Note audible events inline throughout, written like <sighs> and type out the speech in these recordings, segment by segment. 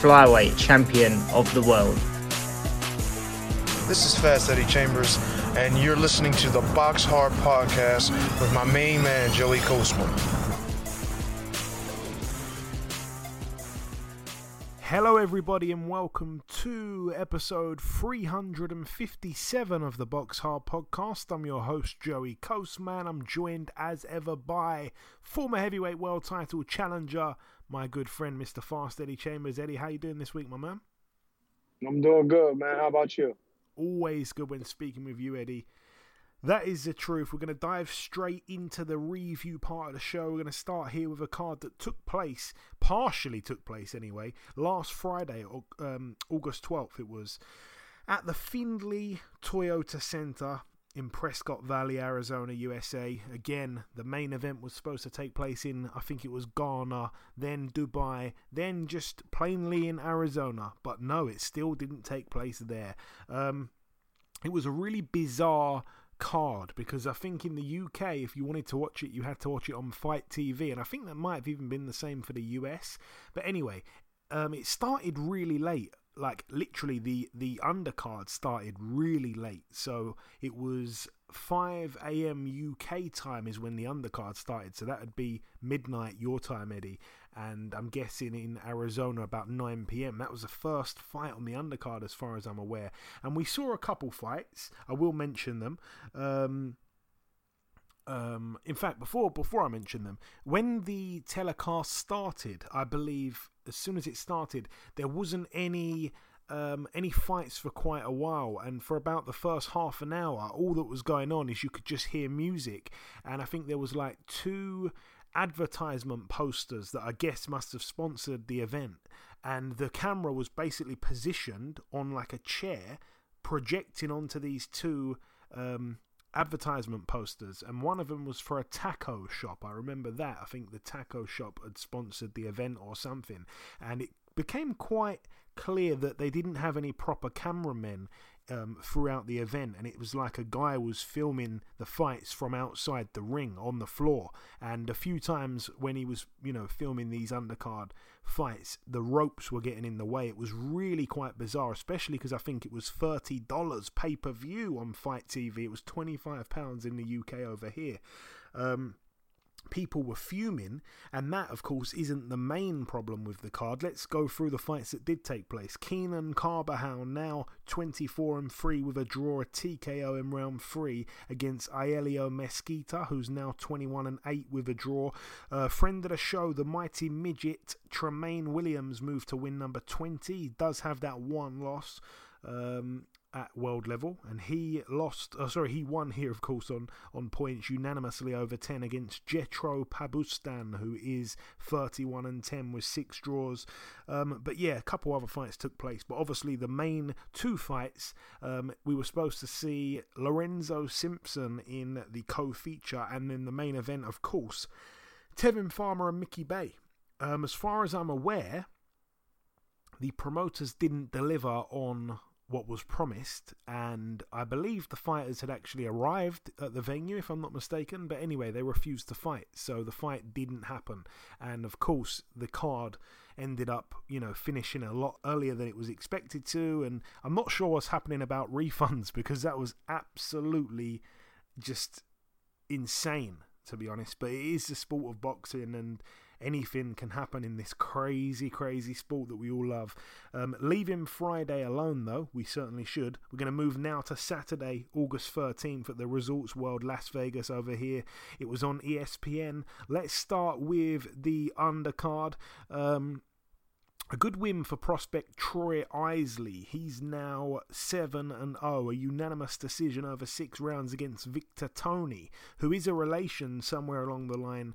flyweight champion of the world. This is Fast Eddie Chambers, and you're listening to the Box Hard Podcast with my main man, Joey Coastman. Hello, everybody, and welcome to episode 357 of the Box Hard Podcast. I'm your host, Joey Coastman. I'm joined as ever by former heavyweight world title challenger, my good friend, Mr. Fast Eddie Chambers. Eddie, how you doing this week, my man? I'm doing good, man. How about you? Always good when speaking with you, Eddie. That is the truth. We're going to dive straight into the review part of the show. We're going to start here with a card that took place, partially took place anyway, last Friday, um, August 12th. It was at the Findlay Toyota Center in Prescott Valley, Arizona, USA. Again, the main event was supposed to take place in, I think it was Ghana, then Dubai, then just plainly in Arizona. But no, it still didn't take place there. Um, it was a really bizarre card because I think in the UK, if you wanted to watch it, you had to watch it on Fight TV, and I think that might have even been the same for the US. But anyway, um, it started really late. Like literally, the the undercard started really late, so it was 5 a.m. UK time is when the undercard started. So that would be midnight your time, Eddie. And I'm guessing in Arizona about 9 p.m. That was the first fight on the undercard, as far as I'm aware. And we saw a couple fights. I will mention them. Um, um, in fact, before before I mention them, when the telecast started, I believe as soon as it started, there wasn't any um, any fights for quite a while, and for about the first half an hour, all that was going on is you could just hear music, and I think there was like two advertisement posters that I guess must have sponsored the event, and the camera was basically positioned on like a chair, projecting onto these two. Um, advertisement posters, and one of them was for a taco shop. I remember that. I think the taco shop had sponsored the event or something, and it became quite clear that they didn't have any proper cameramen um, throughout the event, and it was like a guy was filming the fights from outside the ring on the floor. And a few times when he was, you know, filming these undercard fights, the ropes were getting in the way. It was really quite bizarre, especially because I think it was thirty dollars pay per view on Fight TV. It was twenty five pounds in the UK over here. Um, people were fuming, and that, of course, isn't the main problem with the card. Let's go through the fights that did take place. Keenan Carberhow now 24 and 3 with a draw, a TKO in round 3 against Aelio Mesquita, who's now 21 and 8 with a draw. Uh, friend of the show, the mighty midget Tramaine Williams moved to win number 20. He does have that one loss. Um, at world level, and he lost. Oh, sorry, he won here, of course, on on points unanimously over ten against Jetro Pabustan, who is thirty-one and ten with six draws. Um, but yeah, a couple other fights took place, but obviously the main two fights um, we were supposed to see Lorenzo Simpson in the co-feature, and then the main event, of course, Tevin Farmer and Mickey Bey. Um, as far as I'm aware, the promoters didn't deliver on what was promised, and I believe the fighters had actually arrived at the venue, if I'm not mistaken. But anyway, they refused to fight, so the fight didn't happen. And of course, the card ended up, you know, finishing a lot earlier than it was expected to. And I'm not sure what's happening about <laughs> refunds because that was absolutely just insane, to be honest. But it is the sport of boxing, and anything can happen in this crazy, crazy sport that we all love. Um, leaving Friday alone, though, we certainly should. We're going to move now to Saturday, August 13th at the Resorts World Las Vegas over here. It was on ESPN. Let's start with the undercard. Um, a good win for prospect Troy Isley. He's now 7 and 0, a unanimous decision over 6 rounds against Victor Toney, who is a relation somewhere along the line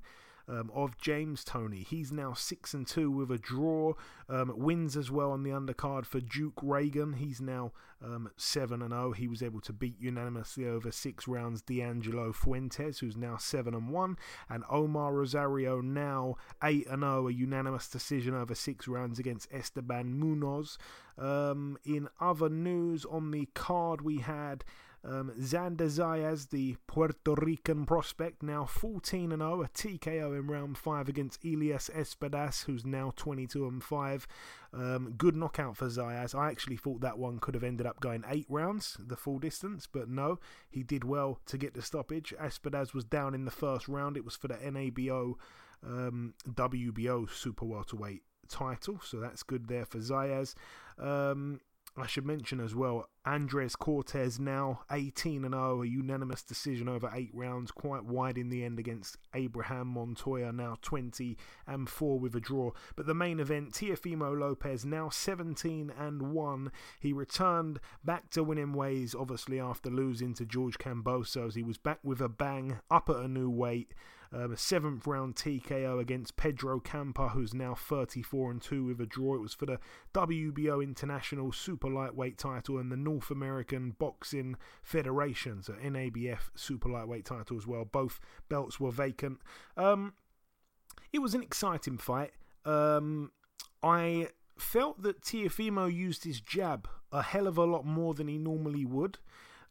um, of James Toney. He's now six and two with a draw. Um, wins as well on the undercard for Duke Ragan. He's now um, seven and zero. He was able to beat unanimously over six rounds D'Angelo Fuentes, who's now seven and one, and Omar Rosario now eight and zero. A unanimous decision over six rounds against Esteban Munoz. Um, in other news on the card, we had um, Xander Zayas, the Puerto Rican prospect, now 14 and 0, a TKO in round 5 against Elias Espadas, who's now 22 and 5. Um, good knockout for Zayas. I actually thought that one could have ended up going 8 rounds, the full distance, but no, he did well to get the stoppage. Espadas was down in the first round, it was for the NABO um, WBO super welterweight title, so that's good there for Zayas. Um, I should mention as well, Andres Cortez now 18 and 0, a unanimous decision over eight rounds, quite wide in the end against Abraham Montoya, now 20 and 4 with a draw. But the main event, Teofimo Lopez now 17 and 1. He returned back to winning ways, obviously after losing to George Kambosos. He was back with a bang, up at a new weight. Um, a seventh round TKO against Pedro Campa, who's now 34 and 2 with a draw. It was for the WBO International Super Lightweight title and the North American Boxing Federation, so NABF Super Lightweight title as well. Both belts were vacant. Um, it was an exciting fight. Um, I felt that Teofimo used his jab a hell of a lot more than he normally would.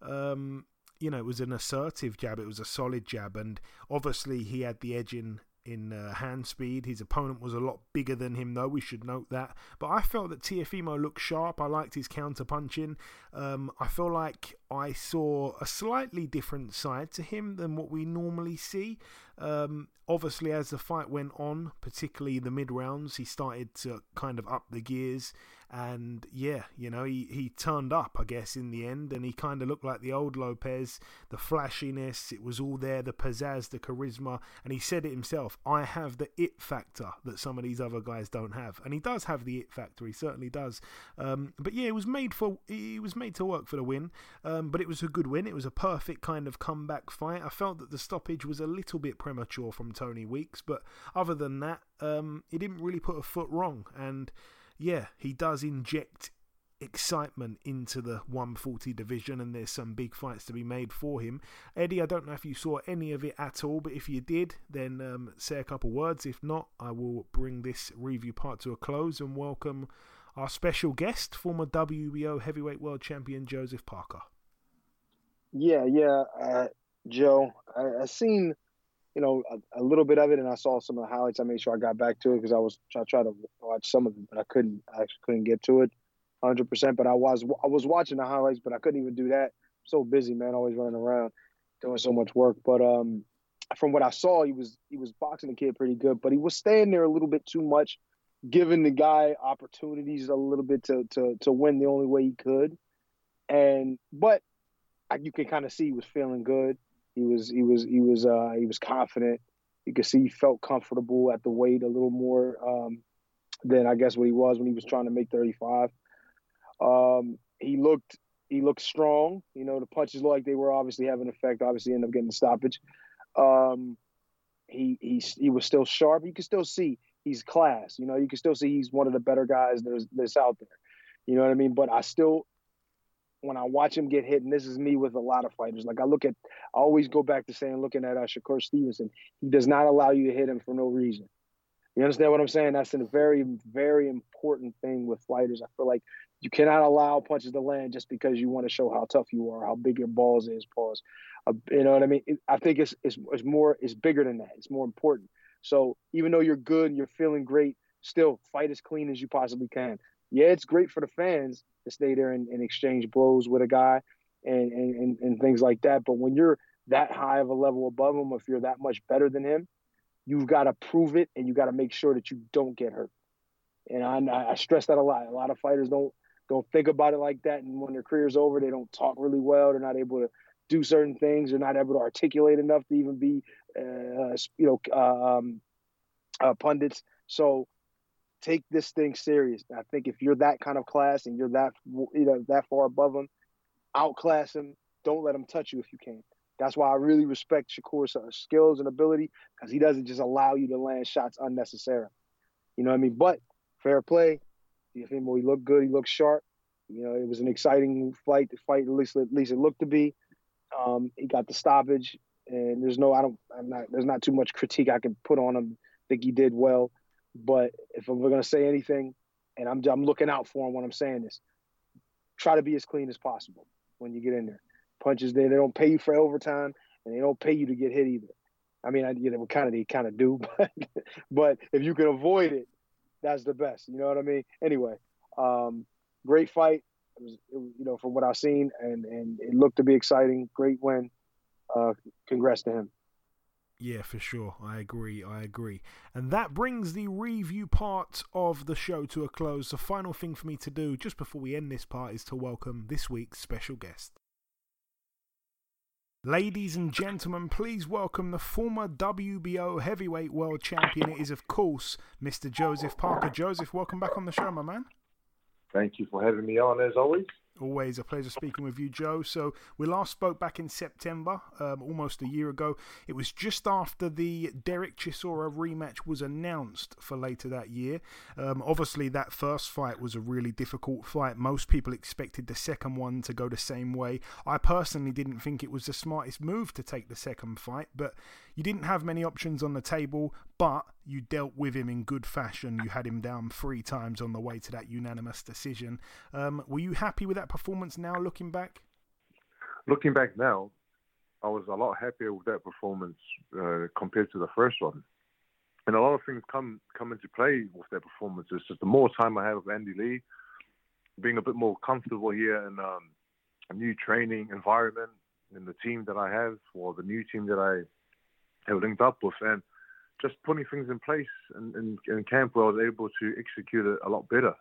Um, you know, it was an assertive jab. It was a solid jab, and obviously he had the edge in in uh, hand speed. His opponent was a lot bigger than him, though. We should note that. But I felt that Teofimo looked sharp. I liked his counter punching. Um, I feel like I saw a slightly different side to him than what we normally see. Um, obviously, as the fight went on, particularly the mid rounds, he started to kind of up the gears. And yeah, you know, he, he turned up, I guess, in the end, and he kind of looked like the old Lopez. The flashiness, it was all there, the pizzazz, the charisma. And he said it himself I have the it factor that some of these other guys don't have. And he does have the it factor, he certainly does. Um, but yeah, it was made for, it was made to work for the win. Um, but it was a good win. It was a perfect kind of comeback fight. I felt that the stoppage was a little bit premature from Tony Weeks, but other than that, um, he didn't really put a foot wrong. And yeah, he does inject excitement into the 140 division and there's some big fights to be made for him. Eddie, I don't know if you saw any of it at all, but if you did, then um, say a couple words. If not, I will bring this review part to a close and welcome our special guest, former WBO heavyweight world champion Joseph Parker. Yeah, yeah, uh, Joe. I, I seen you know, a, a, little bit of it, and I saw some of the highlights. I made sure I got back to it because I was I tried to watch some of it, but I couldn't. I actually couldn't get to it 100. percent But I was I was watching the highlights, but I couldn't even do that. I'm so busy, man, always running around, doing so much work. But um, from what I saw, he was he was boxing the kid pretty good, but he was staying there a little bit too much, giving the guy opportunities a little bit to to to win the only way he could, and but you can kind of see he was feeling good he was he was he was uh, he was confident. You could see he felt comfortable at the weight a little more um, than I guess what he was when he was trying to make 35. Um, he looked he looked strong. You know, the punches looked like they were obviously having an effect. Obviously, ended up getting the stoppage. Um, he he he was still sharp. You can still see he's class. You know, you can still see he's one of the better guys that's, that's out there. You know what I mean? But I still when I watch him get hit, and this is me with a lot of fighters. Like I look at, I always go back to saying, looking at uh, Shakur Stevenson, he does not allow you to hit him for no reason. You understand what I'm saying? That's a very, very important thing with fighters. I feel like you cannot allow punches to land just because you want to show how tough you are, how big your balls is. Pause. Uh, you know what I mean? It, I think it's, it's it's more it's bigger than that. It's more important. So even though you're good and you're feeling great, still fight as clean as you possibly can. Yeah, it's great for the fans, to stay there and, and exchange blows with a guy and, and, and things like that. But when you're that high of a level above him, if you're that much better than him, you've got to prove it and you got to make sure that you don't get hurt. And I, I stress that a lot. A lot of fighters don't don't think about it like that, and when their career's over, they don't talk really well. They're not able to do certain things. They're not able to articulate enough to even be, uh, you know, uh, um, uh, pundits. So take this thing serious. I think if you're that kind of class and you're that you know that far above them, outclass him. Don't let him touch you if you can. That's why I really respect Shakur's uh, skills and ability because he doesn't just allow you to land shots unnecessarily. You know what I mean? But fair play. Know, he looked good. He looked sharp. You know, it was an exciting fight. The fight, at least at least it looked to be. Um, he got the stoppage, and there's no, I don't, I'm not, there's not too much critique I can put on him. I think he did well, but if I'm gonna say anything, and I'm, I'm looking out for him when I'm saying this, try to be as clean as possible when you get in there. Punches there, they don't pay you for overtime, and they don't pay you to get hit either. I mean, I, you know, kind of they kind of do, <laughs> but but if you can avoid it, that's the best. You know what I mean? Anyway, um, great fight. It was, it you know, from what I've seen, and and it looked to be exciting. Great win. Uh, congrats to him. Yeah, for sure. I agree. I agree. And that brings the review part of the show to a close. The final thing for me to do just before we end this part is to welcome this week's special guest. Ladies and gentlemen, please welcome the former WBO heavyweight world champion. It is, of course, Mr. Joseph Parker. Joseph, welcome back on the show, my man. Thank you for having me on, as always. Always a pleasure speaking with you, Joe. So, we last spoke back in September, um, almost a year ago. It was just after the Derek Chisora rematch was announced for later that year. Um, obviously, that first fight was a really difficult fight. Most people expected the second one to go the same way. I personally didn't think it was the smartest move to take the second fight, but you didn't have many options on the table, but you dealt with him in good fashion. You had him down three times on the way to that unanimous decision. Um, were you happy with that performance now, looking back? Looking back now, I was a lot happier with that performance uh, compared to the first one. And a lot of things come come into play with that performance. It's just the more time I have with Andy Lee, being a bit more comfortable here in um, a new training environment, in the team that I have, or the new team that I linked up with, and just putting things in place in, in, in camp where I was able to execute it a lot better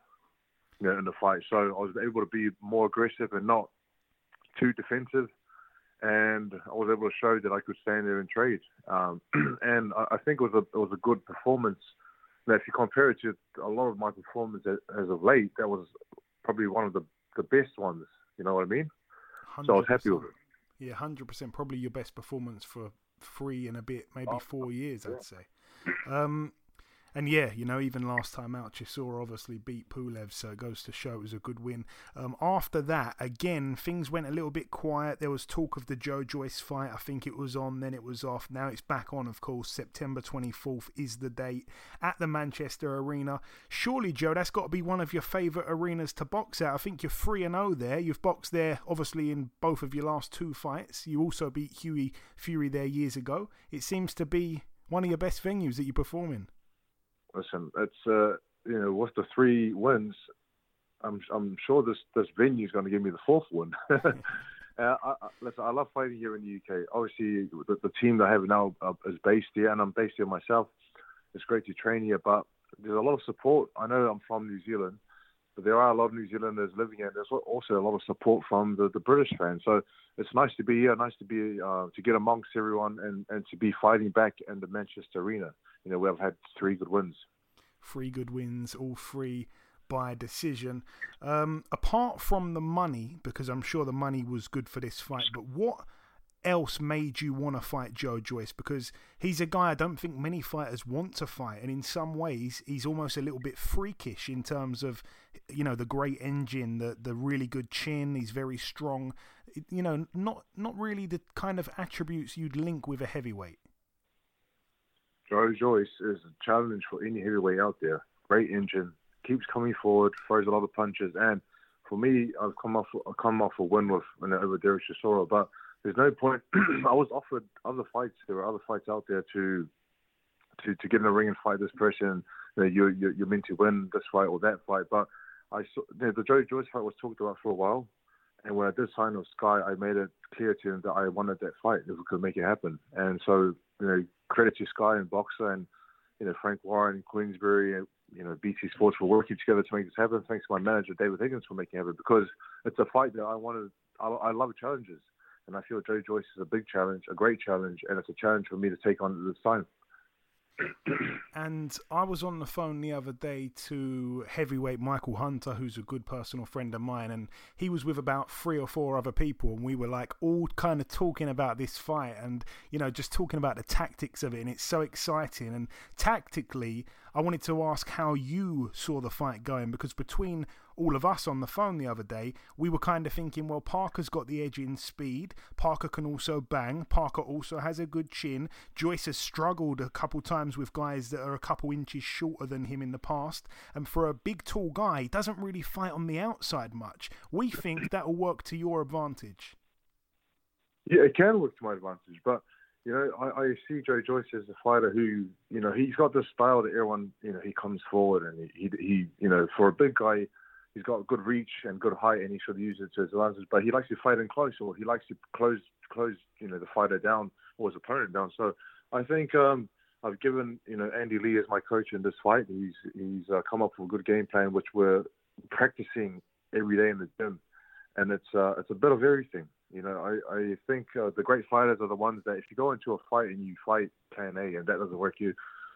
you know, in the fight. So I was able to be more aggressive and not too defensive. And I was able to show that I could stand there and trade. Um, <clears throat> and I, I think it was a it was a good performance. Now, if you compare it to a lot of my performance as, as of late, that was probably one of the, the best ones. You know what I mean? 100%. So I was happy with it. Yeah, hundred percent. Probably your best performance for three and a bit, maybe four years, I'd say. Um, and yeah, you know, even last time out, Chisora obviously beat Pulev, so it goes to show it was a good win. Um, after that, again, things went a little bit quiet. There was talk of the Joe Joyce fight. I think it was on, then it was off. Now it's back on, of course. September 24th is the date at the Manchester Arena. Surely, Joe, that's got to be one of your favourite arenas to box at. I think you're 3 0 there. You've boxed there, obviously, in both of your last two fights. You also beat Hughie Fury there years ago. It seems to be one of your best venues that you perform in listen, it's uh, you know with the three wins, I'm I'm sure this this venue is going to give me the fourth one. <laughs> uh, I, I, listen, I love fighting here in the UK. Obviously, the, the team that I have now uh, is based here, and I'm based here myself. It's great to train here, but there's a lot of support. I know I'm from New Zealand, but there are a lot of New Zealanders living here. There's also a lot of support from the, the British fans. So it's nice to be here, nice to be uh, to get amongst everyone, and, and to be fighting back in the Manchester Arena you know, we've had three good wins. Three good wins, all three by decision. Um, apart from the money, because I'm sure the money was good for this fight, but what else made you want to fight Joe Joyce? Because he's a guy I don't think many fighters want to fight, and in some ways, he's almost a little bit freakish in terms of, you know, the great engine, the the really good chin. He's very strong. You know, not not really the kind of attributes you'd link with a heavyweight. Joe Joyce is a challenge for any heavyweight out there. Great engine, keeps coming forward, throws a lot of punches, and for me, I've come off I've come off a win with you over Derek Chisora, but there's no point. <clears throat> I was offered other fights. There were other fights out there to to to get in the ring and fight this person. You know, you're, you're, you're meant to win this fight or that fight, but I saw you know, the Joe Joyce fight was talked about for a while, and when I did sign with Sky, I made it clear to him that I wanted that fight if we could make it happen. And so, you know, credit to Sky and Boxxer and, you know, Frank Warren, Queensberry, you know, BT Sports for working together to make this happen. Thanks to my manager, David Higgins, for making it happen because it's a fight that I wanted. I, I love challenges. And I feel Joe Joyce is a big challenge, a great challenge, and it's a challenge for me to take on at this time. and I was on the phone the other day to heavyweight Michael Hunter, who's a good personal friend of mine, and he was with about three or four other people, and we were like all kind of talking about this fight and, you know, just talking about the tactics of it, and it's so exciting. And tactically, I wanted to ask how you saw the fight going because between all of us on the phone the other day, we were kind of thinking, well, Parker's got the edge in speed. Parker can also bang. Parker also has a good chin. Joyce has struggled a couple times with guys that are a couple inches shorter than him in the past. And for a big, tall guy, he doesn't really fight on the outside much. We think that'll work to your advantage. Yeah, it can work to my advantage, but you know, I, I see Joe Joyce as a fighter who, you know, he's got this style that everyone, you know, he comes forward and he, he, you know, for a big guy, he's got good reach and good height, and he should use it to his advantage. But he likes to fight in close, or he likes to close, close, you know, the fighter down or his opponent down. So I think um, I've given, you know, Andy Lee as my coach in this fight. He's he's uh, come up with a good game plan, which we're practicing every day in the gym, and it's uh, it's a bit of everything. You know, I, I think uh, the great fighters are the ones that if you go into a fight and you fight plan A and that doesn't work, you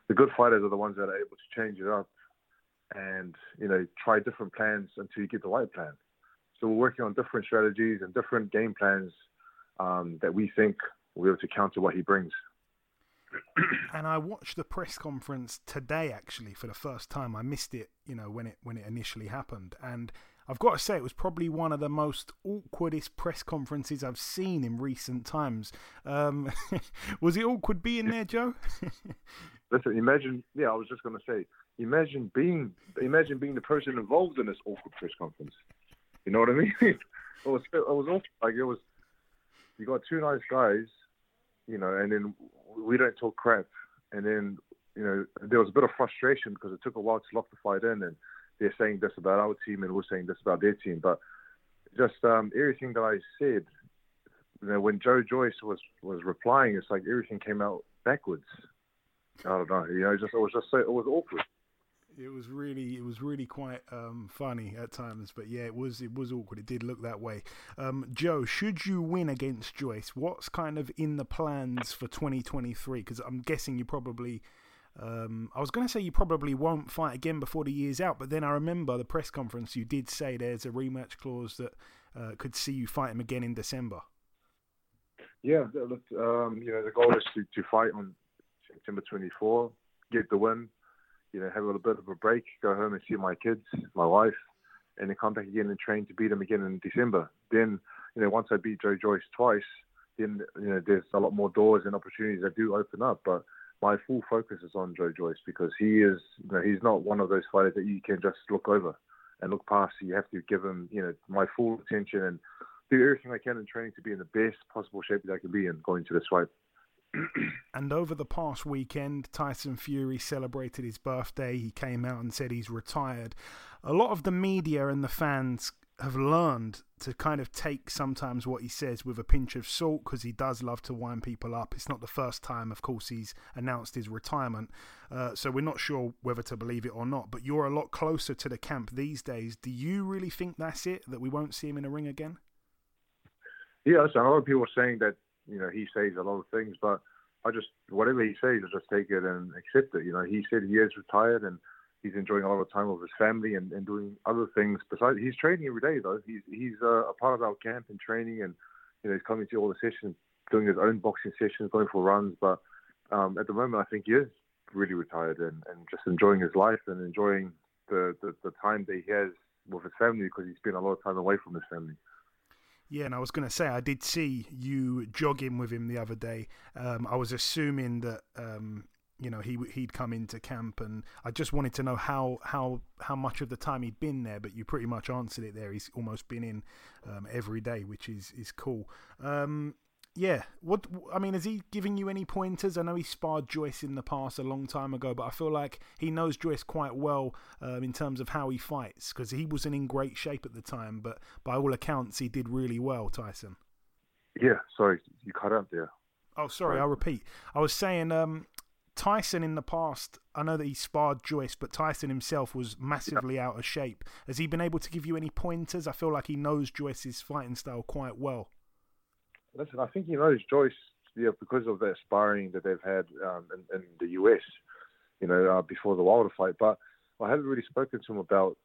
the good fighters are the ones that are able to change it up and you know try different plans until you get the right plan. So we're working on different strategies and different game plans um, that we think will be able to counter what he brings. <clears throat> and I watched the press conference today actually for the first time. I missed it, you know, when it when it initially happened, and I've got to say, it was probably one of the most awkwardest press conferences I've seen in recent times. Um, <laughs> was it awkward being there, Joe? <laughs> Listen, imagine. Yeah, I was just going to say, imagine being, imagine being the person involved in this awkward press conference. You know what I mean? <laughs> it was, it was awful. Like it was. You got two nice guys, you know, and then we don't talk crap, and then you know there was a bit of frustration because it took a while to lock the fight in and they're saying this about our team and we're saying this about their team. But just um, everything that I said, you know, when Joe Joyce was was replying, it's like everything came out backwards. I don't know, you know, just it was just so it was awkward. It was really, it was really quite um, funny at times, but yeah, it was, it was awkward. It did look that way. Um, Joe, should you win against Joyce, what's kind of in the plans for 2023? Because I'm guessing you probably um, I was going to say you probably won't fight again before the year's out, but then I remember the press conference you did say there's a rematch clause that uh, could see you fight him again in December. Yeah, look, um, you know, the goal is to, to fight on September 24, get the win, you know, have a little bit of a break, go home and see my kids, my wife, and then come back again and train to beat him again in December. Then, you know, once I beat Joe Joyce twice, then, you know, there's a lot more doors and opportunities that do open up. But my full focus is on Joe Joyce because he is, you know, he's not one of those fighters that you can just look over and look past. You have to give him, you know, my full attention and do everything I can in training to be in the best possible shape that I can be in going to this fight. And over the past weekend, Tyson Fury celebrated his birthday. He came out and said he's retired. A lot of the media and the fans have learned to kind of take sometimes what he says with a pinch of salt because he does love to wind people up. It's not the first time, of course, he's announced his retirement. Uh, so we're not sure whether to believe it or not. But you're a lot closer to the camp these days. Do you really think that's it, that we won't see him in a ring again? Yes, a lot of people are saying that, you know, he says a lot of things, but I just, whatever he says, I just take it and accept it. You know, he said he is retired and he's enjoying a lot of time with his family and, and doing other things besides. He's training every day though. He's he's uh, a part of our camp and training, and you know he's coming to all the sessions, doing his own boxing sessions, going for runs. But um, at the moment, I think he is really retired and, and just enjoying his life and enjoying the, the, the time that he has with his family because he's spent a lot of time away from his family. Yeah, and I was going to say I did see you jogging with him the other day. Um, I was assuming that um, you know he he'd come into camp and I just wanted to know how how how much of the time he'd been there but you pretty much answered it there he's almost been in um, every day which is is cool um, yeah what I mean is he giving you any pointers I know he sparred Joyce in the past a long time ago but I feel like he knows Joyce quite well um, in terms of how he fights because he wasn't in great shape at the time but by all accounts he did really well Tyson yeah sorry you cut out there Oh, sorry, I'll repeat. I was saying, um, Tyson in the past, I know that he sparred Joyce, but Tyson himself was massively out of shape. Has he been able to give you any pointers? I feel like he knows Joyce's fighting style quite well. Listen, I think he knows Joyce, yeah, because of the sparring that they've had um, in, in, the US. you know, uh, before the Wilder fight. But I haven't really spoken to him about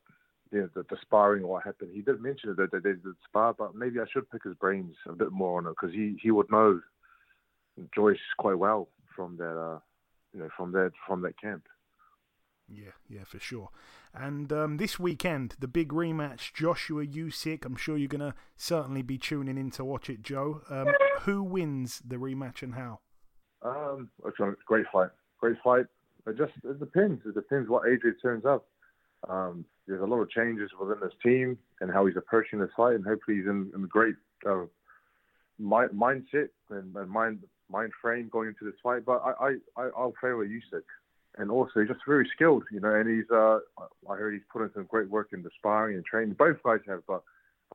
you know, the, the sparring or what happened. He did mention that they did spar, but maybe I should pick his brains a bit more on it because he, he would know Joyce quite well from that uh, you know from that from that camp. Yeah, yeah, for sure. And um, this weekend, the big rematch, Joshua Usyk. I'm sure you're gonna certainly be tuning in to watch it, Joe. Um, who wins the rematch and how? Um, great fight. Great fight. It just it depends. It depends what Adrian turns up. Um, there's a lot of changes within this team and how he's approaching this fight, and hopefully he's in, in a great uh, mind, mindset and, and, mind mind frame going into this fight. But I, I, I will favor Usyk, and also he's just very skilled, you know. And he's uh, I heard he's put in some great work in the sparring and training. Both guys have, but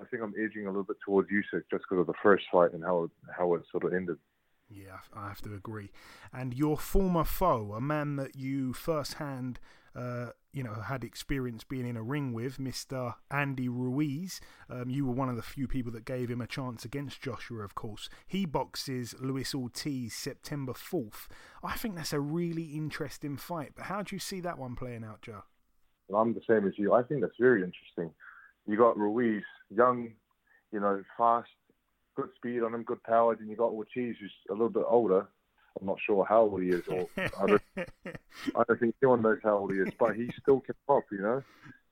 I think I'm edging a little bit towards Usyk just because of the first fight and how how it sort of ended. Yeah, I have to agree. And your former foe, a man that you firsthand uh, you know, had experience being in a ring with, Mr. Andy Ruiz. Um, you were one of the few people that gave him a chance against Joshua, of course. He boxes Luis Ortiz September 4th. I think that's a really interesting fight. But how do you see that one playing out, Joe? Well, I'm the same as you. I think that's very interesting. You got Ruiz, young, you know, fast, good speed on him, good power. Then you got Ortiz, who's a little bit older, I'm not sure how old he is, or I don't, <laughs> I don't think anyone knows how old he is, but he still can pop, you know.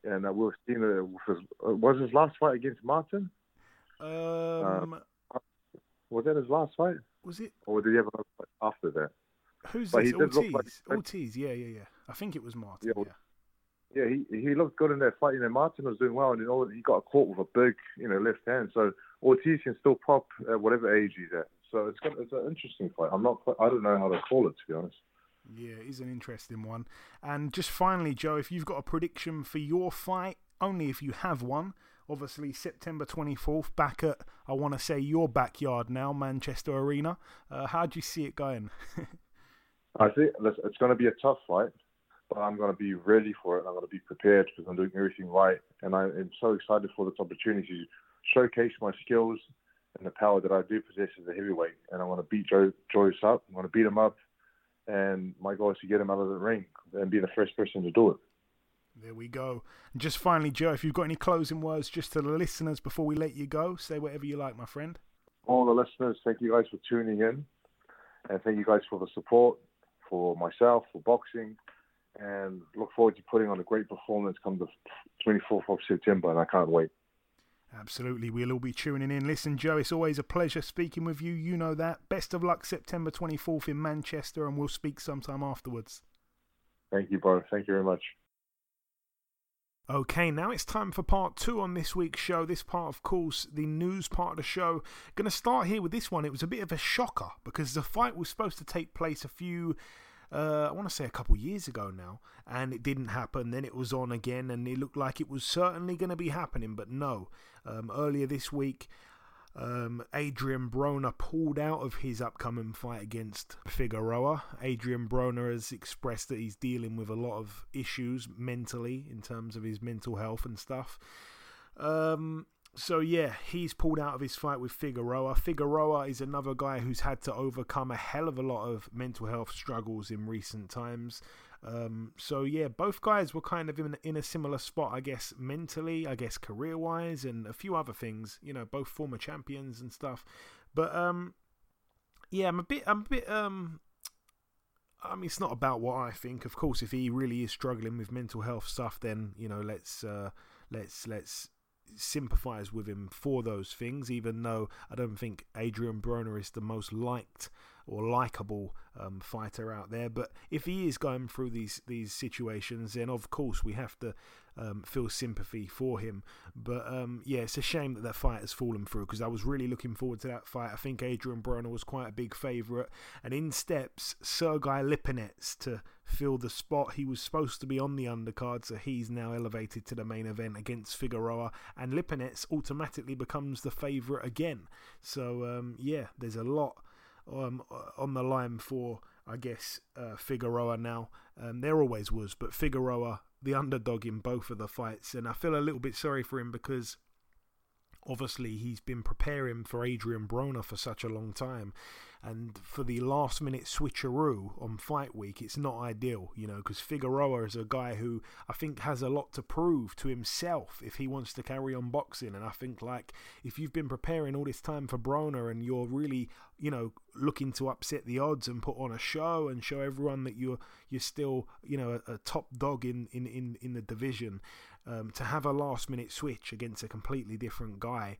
And uh, we've seen it. His, uh, was his last fight against Martin? Um, uh, was that his last fight? Was it? Or did he have another fight after that? Who's but this? Ortiz. Like, Ortiz. Yeah, yeah, yeah. I think it was Martin. Yeah. yeah. yeah he he looked good in that fight. You know, Martin was doing well, and know, he got caught with a big, you know, left hand. So Ortiz can still pop at whatever age he's at. So it's got, it's an interesting fight. I'm not. I don't know how to call it to be honest. Yeah, it is an interesting one. And just finally, Joe, if you've got a prediction for your fight, only if you have one. Obviously, September 24th, back at, I want to say, your backyard now, Manchester Arena. Uh, how do you see it going? <laughs> I think it's going to be a tough fight, but I'm going to be ready for it. I'm going to be prepared because I'm doing everything right. And I am so excited for this opportunity to showcase my skills and the power that I do possess as a heavyweight. And I want to beat Joe, Joyce up. I want to beat him up. And my goal is to get him out of the ring and be the first person to do it. There we go. And just finally, Joe, if you've got any closing words just to the listeners before we let you go, say whatever you like, my friend. All the listeners, thank you guys for tuning in. And thank you guys for the support for myself, for boxing. And look forward to putting on a great performance come the 24th of September. And I can't wait. Absolutely. We'll all be tuning in. Listen, Joe, it's always a pleasure speaking with you. You know that. Best of luck September 24th in Manchester, and we'll speak sometime afterwards. Thank you, bro. Thank you very much. Okay, now it's time for part two on this week's show. This part, of course, the news part of the show. Going to start here with this one. It was a bit of a shocker because the fight was supposed to take place a few uh, I want to say a couple years ago now, and it didn't happen. Then it was on again, and it looked like it was certainly going to be happening, but no. Um, earlier this week, um, Adrian Broner pulled out of his upcoming fight against Figueroa. Adrian Broner has expressed that he's dealing with a lot of issues mentally in terms of his mental health and stuff. Um, so yeah, he's pulled out of his fight with Figueroa. Figueroa is another guy who's had to overcome a hell of a lot of mental health struggles in recent times. Um, so yeah, both guys were kind of in, in a similar spot, I guess, mentally, I guess, career wise, and a few other things. You know, both former champions and stuff. But um, yeah, I'm a bit, I'm a bit um. I mean, it's not about what I think. Of course, if he really is struggling with mental health stuff, then you know, let's uh, let's let's sympathise with him for those things, even though I don't think Adrian Broner is the most liked or likable um, fighter out there. But if he is going through these these situations, then of course we have to um, feel sympathy for him. But um, yeah, it's a shame that that fight has fallen through because I was really looking forward to that fight. I think Adrian Broner was quite a big favourite, and in steps Sergei Lipinets to fill the spot. He was supposed to be on the undercard, so he's now elevated to the main event against Figueroa, and Lipinets automatically becomes the favourite again. So um, yeah, there's a lot um, on the line for, I guess, uh, Figueroa now. Um, there always was, but Figueroa, the underdog in both of the fights. And I feel a little bit sorry for him because obviously he's been preparing for Adrian Broner for such a long time. And for the last minute switcheroo on fight week, it's not ideal, you know, because Figueroa is a guy who I think has a lot to prove to himself if he wants to carry on boxing. And I think, like, if you've been preparing all this time for Broner and you're really, you know, looking to upset the odds and put on a show and show everyone that you're you're still, you know, a, a top dog in, in, in, in the division, um, to have a last minute switch against a completely different guy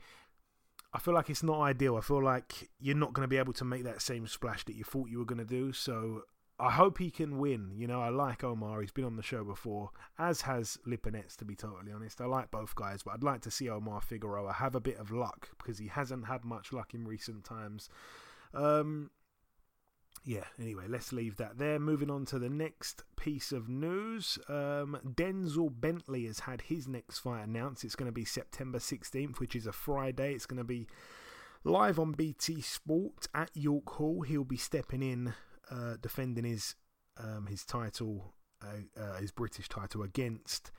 I feel like it's not ideal. I feel like you're not going to be able to make that same splash that you thought you were going to do. So I hope he can win. You know, I like Omar. He's been on the show before, as has Lipinets, to be totally honest. I like both guys, but I'd like to see Omar Figueroa have a bit of luck because he hasn't had much luck in recent times. Um, yeah, anyway, let's leave that there. Moving on to the next piece of news. Um, Denzel Bentley has had his next fight announced. It's going to be September 16th, which is a Friday. It's going to be live on BT Sport at York Hall. He'll be stepping in, uh, defending his um, his title, uh, uh, his British title against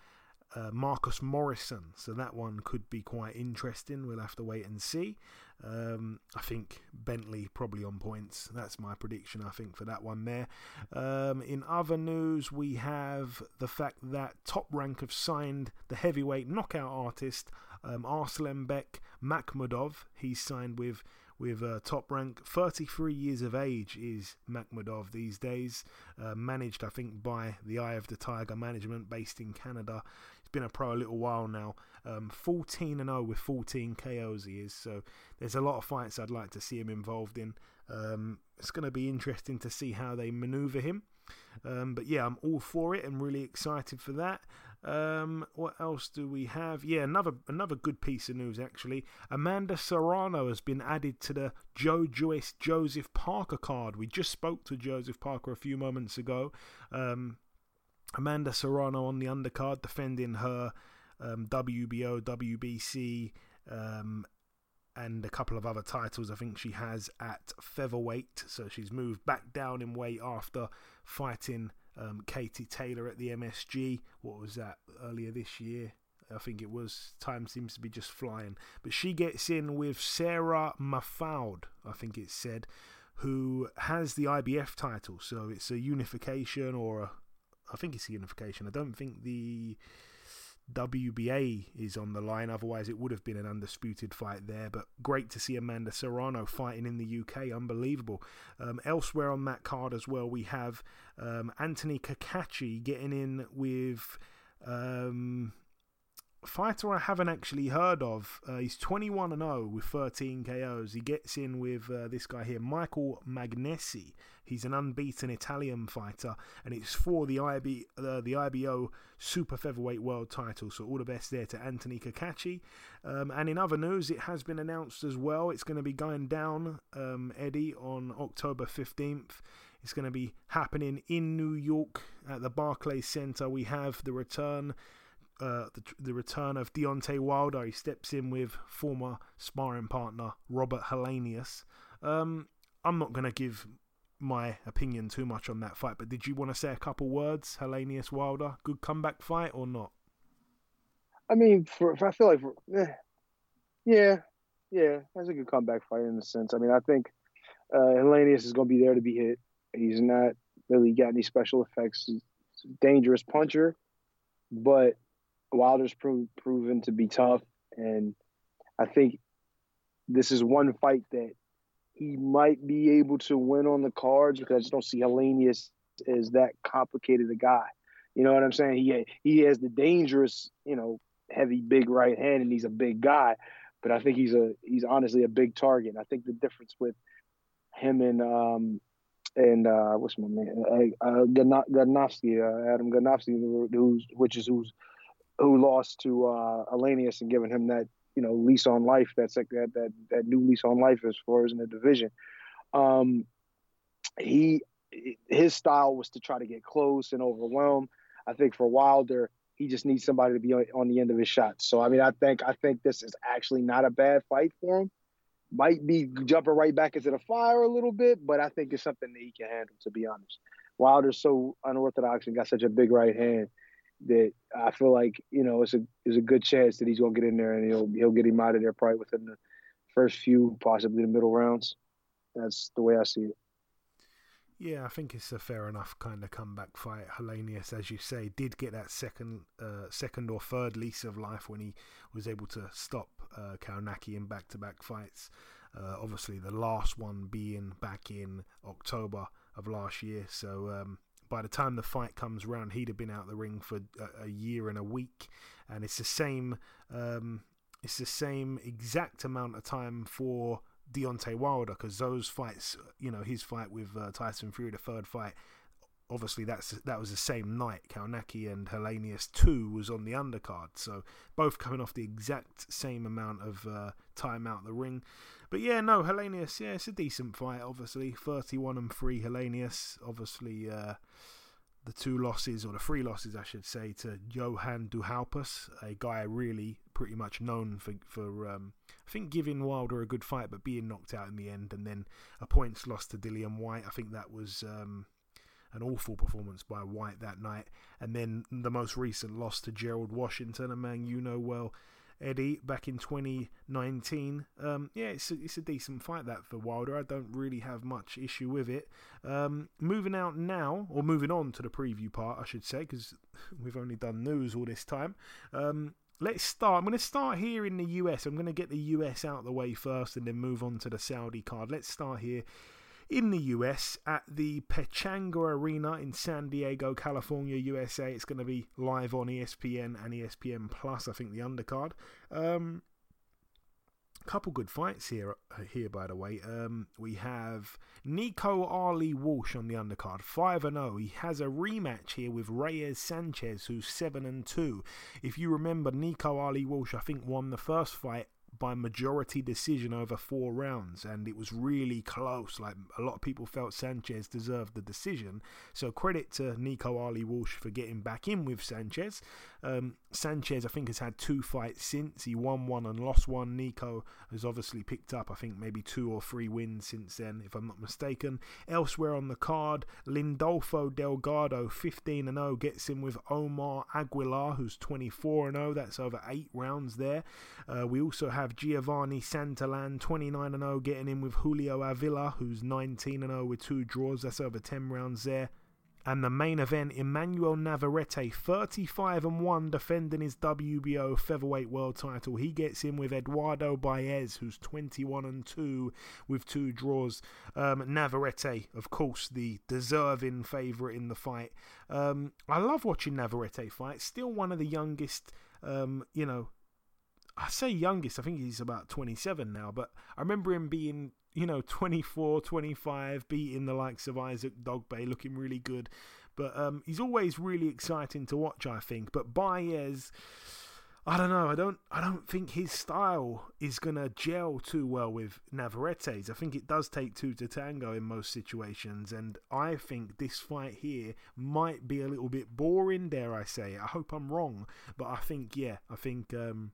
uh, Marcus Morrison. So that one could be quite interesting. We'll have to wait and see. Um, I think Bentley probably on points. That's my prediction, I think, for that one there. Um, in other news, we have the fact that Top Rank have signed the heavyweight knockout artist um, Arslanbek Makhmudov. He's signed with with uh, top rank. 33 years of age is Makhmudov these days. Uh, managed, I think, by the Eye of the Tiger management based in Canada been a pro a little while now. Um, 14 and 0 with 14 KOs he is. So there's a lot of fights I'd like to see him involved in. Um, it's going to be interesting to see how they maneuver him. Um, but yeah, I'm all for it and really excited for that. Um, what else do we have? Yeah, another another good piece of news actually. Amanda Serrano has been added to the Joe Joyce Joseph Parker card. We just spoke to Joseph Parker a few moments ago. Um, Amanda Serrano on the undercard defending her um, WBO, WBC, um, and a couple of other titles I think she has at featherweight. So she's moved back down in weight after fighting um, Katie Taylor at the MSG. What was that earlier this year? I think it was. Time seems to be just flying. But she gets in with Sarah Mahfoud, I think it said, who has the IBF title. So it's a unification or a I think it's unification. I don't think the WBA is on the line. Otherwise, it would have been an undisputed fight there. But great to see Amanda Serrano fighting in the UK. Unbelievable. Um, elsewhere on that card as well, we have um, Anthony Cacace getting in with. Um, fighter I haven't actually heard of. Uh, he's 21 and 0 with 13 KOs. He gets in with uh, this guy here, Michael Magnesi. He's an unbeaten Italian fighter, and it's for the IB uh, the IBO Super Featherweight World Title. So all the best there to Anthony Cacace. Um, and in other news, it has been announced as well. It's going to be going down, um, Eddie, on October 15th. It's going to be happening in New York at the Barclays Center. We have the return. Uh, the, the return of Deontay Wilder. He steps in with former sparring partner Robert Helenius. Um, I'm not going to give my opinion too much on that fight, but did you want to say a couple words, Helenius Wilder? Good comeback fight or not? I mean, for, for I feel like, for, eh, yeah, yeah, that's a good comeback fight in a sense. I mean, I think uh, Helenius is going to be there to be hit. He's not really got any special effects. He's dangerous puncher, but Wilder's pro- proven to be tough, and I think this is one fight that he might be able to win on the cards because I just don't see Helenius as that complicated a guy. You know what I'm saying? He he has the dangerous, you know, heavy big right hand, and he's a big guy. But I think he's a he's honestly a big target. I think the difference with him and um and uh what's my man uh, uh Ganofsky, uh, Adam Ganofsky, who's which is who's who lost to uh Helenius and giving him that you know lease on life. That's like that that that new lease on life as far as in the division. Um, he his style was to try to get close and overwhelm. I think for Wilder, he just needs somebody to be on, on the end of his shots. So I mean, I think I think this is actually not a bad fight for him. Might be jumping right back into the fire a little bit, but I think it's something that he can handle. To be honest, Wilder's so unorthodox and got such a big right hand that I feel like you know it's a it's a good chance that he's gonna get in there and he'll he'll get him out of there probably within the first few, possibly the middle rounds. That's the way I see it. Yeah, I think it's a fair enough kind of comeback fight. Helenius, as you say, did get that second, uh, second or third lease of life when he was able to stop uh, Kownacki in back-to-back fights. Uh, obviously, the last one being back in October of last year. So um, by the time the fight comes round, he'd have been out of the ring for a, a year and a week, and it's the same. Um, it's the same exact amount of time for Deontay Wilder because those fights, you know, his fight with uh, Tyson Fury, the third fight, obviously that's that was the same night. Kownacki and Helenius two was on the undercard, so both coming off the exact same amount of uh, time out the ring. But yeah, no, Helenius, yeah, it's a decent fight. Obviously, thirty-one and three. Helenius, obviously. Uh, the two losses, or the three losses, I should say, to Johan Duhaupas, a guy really pretty much known for, for um, I think giving Wilder a good fight, but being knocked out in the end, and then a points loss to Dillian Whyte. I think that was um, an awful performance by Whyte that night. And then the most recent loss to Gerald Washington, a man you know well, Eddie, back in 2019. Um, yeah, it's a, it's a decent fight that for Wilder. I don't really have much issue with it. Um, moving out now, or moving on to the preview part, I should say, because <laughs> we've only done news all this time. Um, let's start. I'm going to start here in the US. I'm going to get the US out of the way first and then move on to the Saudi card. Let's start here in the US at the Pechanga Arena in San Diego, California, USA. It's going to be live on ESPN and ESPN Plus, I think, the undercard. Um, couple good fights here here by the way um, we have Nico Ali Walsh on the undercard 5 and 0 he has a rematch here with Reyes Sanchez who's 7 and 2 if you remember Nico Ali Walsh I think won the first fight by majority decision over four rounds, and it was really close. Like a lot of people felt Sanchez deserved the decision. So credit to Nico Ali Walsh for getting back in with Sanchez. Um, Sanchez, I think, has had two fights since. He won one and lost one. Nico has obviously picked up, I think, maybe two or three wins since then, if I'm not mistaken. Elsewhere on the card, Lindolfo Delgado, 15 and 0, gets in with Omar Aguilar, who's 24 and 0. That's over eight rounds there. Uh, we also have Giovanni Santillan, 29 and 0, getting in with Julio Avila, who's 19 and 0 with two draws. That's over 10 rounds there. And the main event, Emmanuel Navarrete, 35 and 1, defending his WBO featherweight world title. He gets in with Eduardo Baez, who's 21 and 2 with two draws. Um, Navarrete, of course, the deserving favourite in the fight. Um, I love watching Navarrete fight. Still one of the youngest, um, you know, I say youngest, I think he's about 27 now, but I remember him being you know, 24, 25, beating the likes of Isaac Dogboe, looking really good. But um, he's always really exciting to watch, I think. But Baez, I don't know. I don't. I don't think his style is gonna gel too well with Navarrete's. I think it does take two to tango in most situations, and I think this fight here might be a little bit boring. Dare I say? I hope I'm wrong, but I think yeah. I think. Um,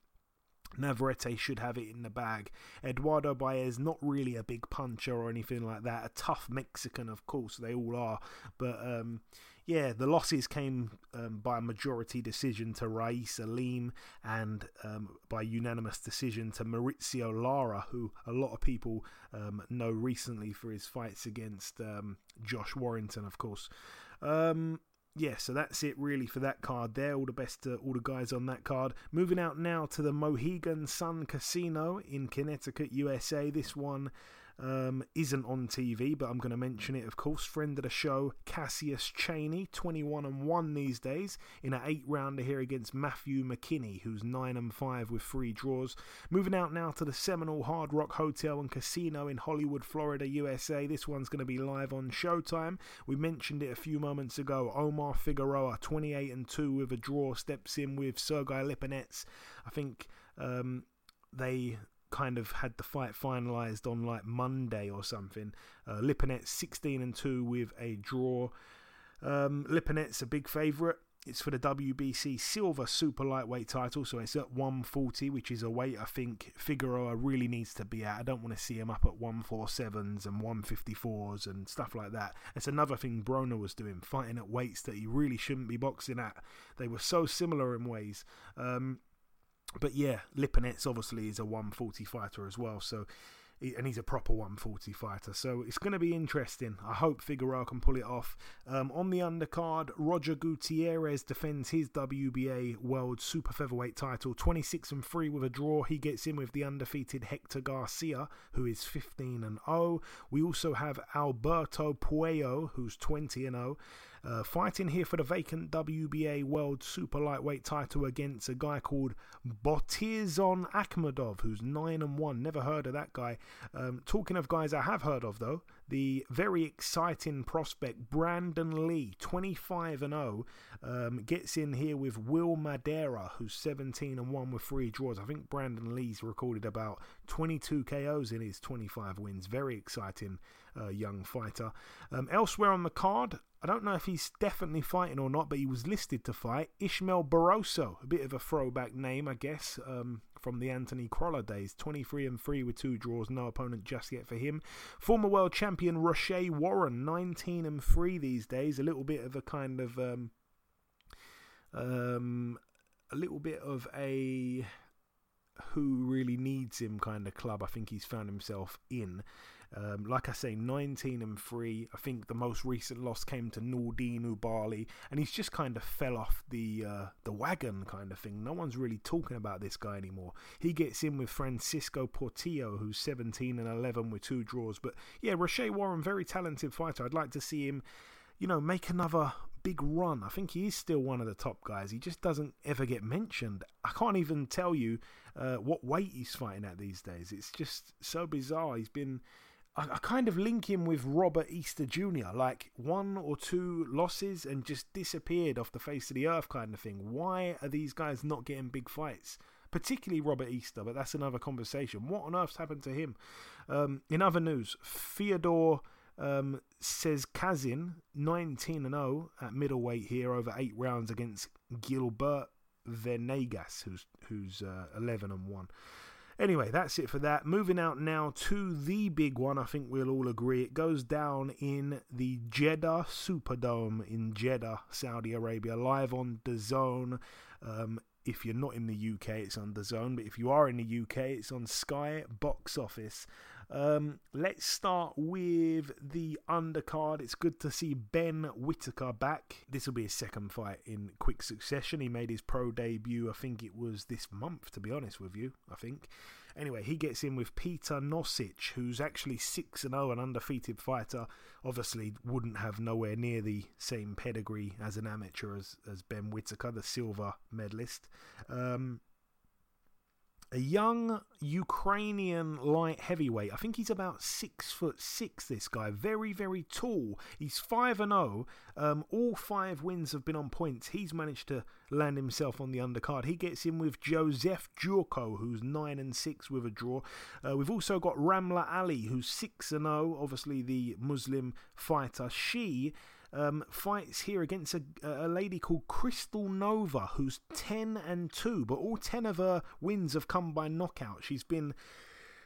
Navarrete should have it in the bag. Eduardo Baez, not really a big puncher or anything like that. A tough Mexican, of course, they all are. But um, yeah, the losses came um, by a majority decision to Raeese Aleem and um, by unanimous decision to Mauricio Lara, who a lot of people um, know recently for his fights against um, Josh Warrington, of course. Um, yeah, so that's it really for that card there. All the best to all the guys on that card. Moving out now to the Mohegan Sun Casino in Connecticut, USA. This one um, isn't on TV, but I'm going to mention it, of course. Friend of the show, Cassius Chaney, 21 and 1 these days, in an eight rounder here against Matthew McKinney, who's 9 and 5 with three draws. Moving out now to the Seminole Hard Rock Hotel and Casino in Hollywood, Florida, USA. This one's going to be live on Showtime. We mentioned it a few moments ago. Omar Figueroa, 28 and 2 with a draw, steps in with Sergei Lipinets. I think. Um, they kind of had the fight finalized on like Monday or something. Uh, Lipinets 16 and 2 with a draw. Um, Lipinets a big favorite. it's for the WBC silver super lightweight title, so it's at 140, which is a weight I think Figueroa really needs to be at. I don't want to see him up at 147s and 154s and stuff like that. It's another thing Broner was doing, fighting at weights that he really shouldn't be boxing at. They were so similar in ways. Um, but yeah, Lipinets obviously is a 140 fighter as well, so and he's a proper 140 fighter. So it's going to be interesting. I hope Figueroa can pull it off. Um, on the undercard, Roger Gutierrez defends his WBA World Super Featherweight title, 26 and 3 with a draw. He gets in with the undefeated Hector Garcia, who is 15 and 0. We also have Alberto Puello, who's 20 and 0. Uh, fighting here for the vacant WBA World Super Lightweight title against a guy called Botirzon Akhmadov, who's 9 and 1. Never heard of that guy. Um, talking of guys I have heard of, though, the very exciting prospect Brandon Lee, 25 and 0, um, gets in here with Will Madera, who's 17 and 1 with three draws. I think Brandon Lee's recorded about 22 KOs in his 25 wins. Very exciting uh, young fighter. Um, elsewhere on the card, I don't know if he's definitely fighting or not, but he was listed to fight. Ismael Barroso, a bit of a throwback name, I guess, um, from the Anthony Crolla days. 23 and 3 with two draws, no opponent just yet for him. Former world champion Rau'shee Warren, 19 and 3 these days. A little bit of a kind of. Um, um, a little bit of a who really needs him kind of club I think he's found himself in. Um, like I say, 19 and 3. I think the most recent loss came to Nordine Oubaali, and he's just kind of fell off the uh, the wagon kind of thing. No one's really talking about this guy anymore. He gets in with Francisco Portillo, who's 17 and 11 with two draws. But yeah, Rau'shee Warren, very talented fighter. I'd like to see him, you know, make another big run. I think he is still one of the top guys. He just doesn't ever get mentioned. I can't even tell you uh, what weight he's fighting at these days. It's just so bizarre. He's been I, kind of link him with Robert Easter Jr., like one or two losses and just disappeared off the face of the earth kind of thing. Why are these guys not getting big fights? Particularly Robert Easter, but that's another conversation. What on earth's happened to him? Um, in other news, Fyodor um, says Kazin, 19 and 0 at middleweight here over eight rounds against Gilbert Venegas, who's who's uh, 11 and 1. Anyway, that's it for that. Moving out now to the big one, I think we'll all agree. It goes down in the Jeddah Superdome in Jeddah, Saudi Arabia, live on DAZN. Um, if you're not in the UK, it's on DAZN, but if you are in the UK, it's on Sky Box Office. Um, let's start with the undercard. It's good to see Ben Whitaker back. This will be his second fight in quick succession. He made his pro debut, I think it was this month, to be honest with you. I think. Anyway, he gets in with Peter Nosic, who's actually 6 0, an undefeated fighter. Obviously, wouldn't have nowhere near the same pedigree as an amateur as, as Ben Whitaker, the silver medalist. Um, a young Ukrainian light heavyweight. I think he's about six foot six. This guy, very very tall. He's five and zero. Oh. Um, all five wins have been on points. He's managed to land himself on the undercard. He gets in with Joseph Jurko, who's nine and six with a draw. Uh, we've also got Ramla Ali, who's six and zero. Oh, obviously the Muslim fighter. She um, fights here against a, a lady called Crystal Nova, who's 10 and 2, but all 10 of her wins have come by knockout. She's been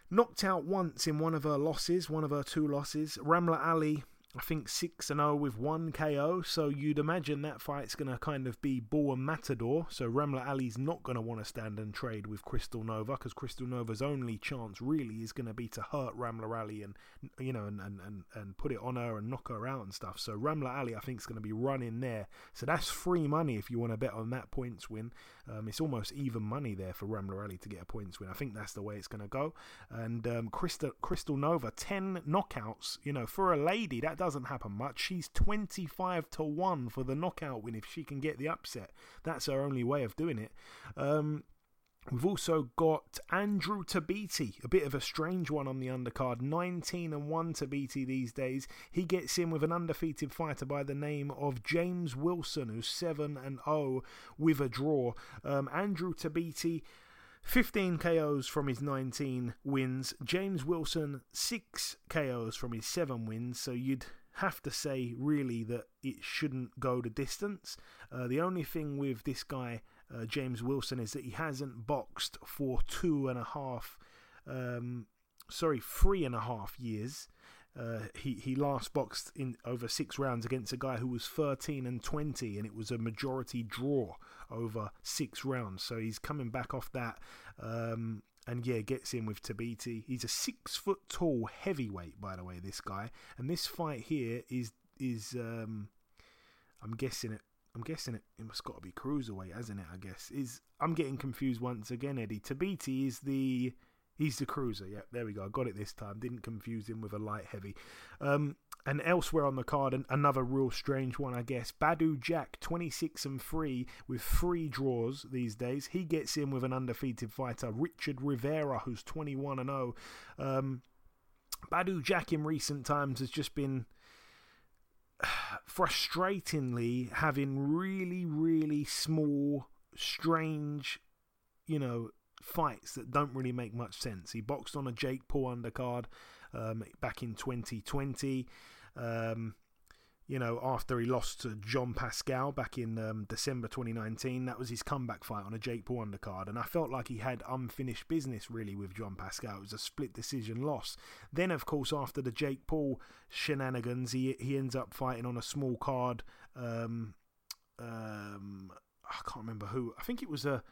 knocked out once in one of her losses, one of her two losses. Ramla Ali I think 6 and 0 with 1 KO, so you'd imagine that fight's going to kind of be Bull and Matador. So Ramla Ali's not going to want to stand and trade with Crystal Nova because Crystal Nova's only chance really is going to be to hurt Ramla Ali and you know and, and, and, and put it on her and knock her out and stuff. So Ramla Ali I think is going to be running there. So that's free money if you want to bet on that points win. Um, it's almost even money there for Ramla Ali to get a points win. I think that's the way it's going to go. And um, Crystal, Crystal Nova 10 knockouts, you know, for a lady that doesn't happen much. She's 25 to 1 for the knockout win if she can get the upset. That's her only way of doing it. Um, We've also got Andrew Tabiti, a bit of a strange one on the undercard. 19 and 1 Tabiti these days. He gets in with an undefeated fighter by the name of James Wilson, who's 7 and 0 with a draw. Um, Andrew Tabiti 15 KOs from his 19 wins. James Wilson, 6 KOs from his 7 wins. So you'd have to say really that it shouldn't go the distance. Uh, the only thing with this guy, uh, James Wilson, is that he hasn't boxed for two and a half, um, sorry, three and a half years. Uh, he he last boxed in over six rounds against a guy who was 13 and 20, and it was a majority draw over six rounds. So he's coming back off that. Um, and yeah, gets in with Tabiti. He's a six foot tall heavyweight, by the way. This guy, and this fight here is is um, I'm guessing it. I'm guessing it. It must got to be cruiserweight, hasn't it? I guess is. I'm getting confused once again, Eddie. Tabiti is the he's the cruiser. Yeah, there we go. I got it this time. Didn't confuse him with a light heavy. Um, and elsewhere on the card, another real strange one, I guess. Badou Jack, 26 and 3 with three draws these days. He gets in with an undefeated fighter, Richard Rivera, who's 21 and 0. Um, Badou Jack in recent times has just been <sighs> frustratingly having really, really small, strange, you know, fights that don't really make much sense. He boxed on a Jake Paul undercard um, back in 2020. Um, you know, after he lost to Jean Pascal back in um, December 2019, that was his comeback fight on a Jake Paul undercard, and I felt like he had unfinished business really with Jean Pascal. It was a split decision loss. Then, of course, after the Jake Paul shenanigans, he he ends up fighting on a small card. Um, um, I can't remember who. I think it was a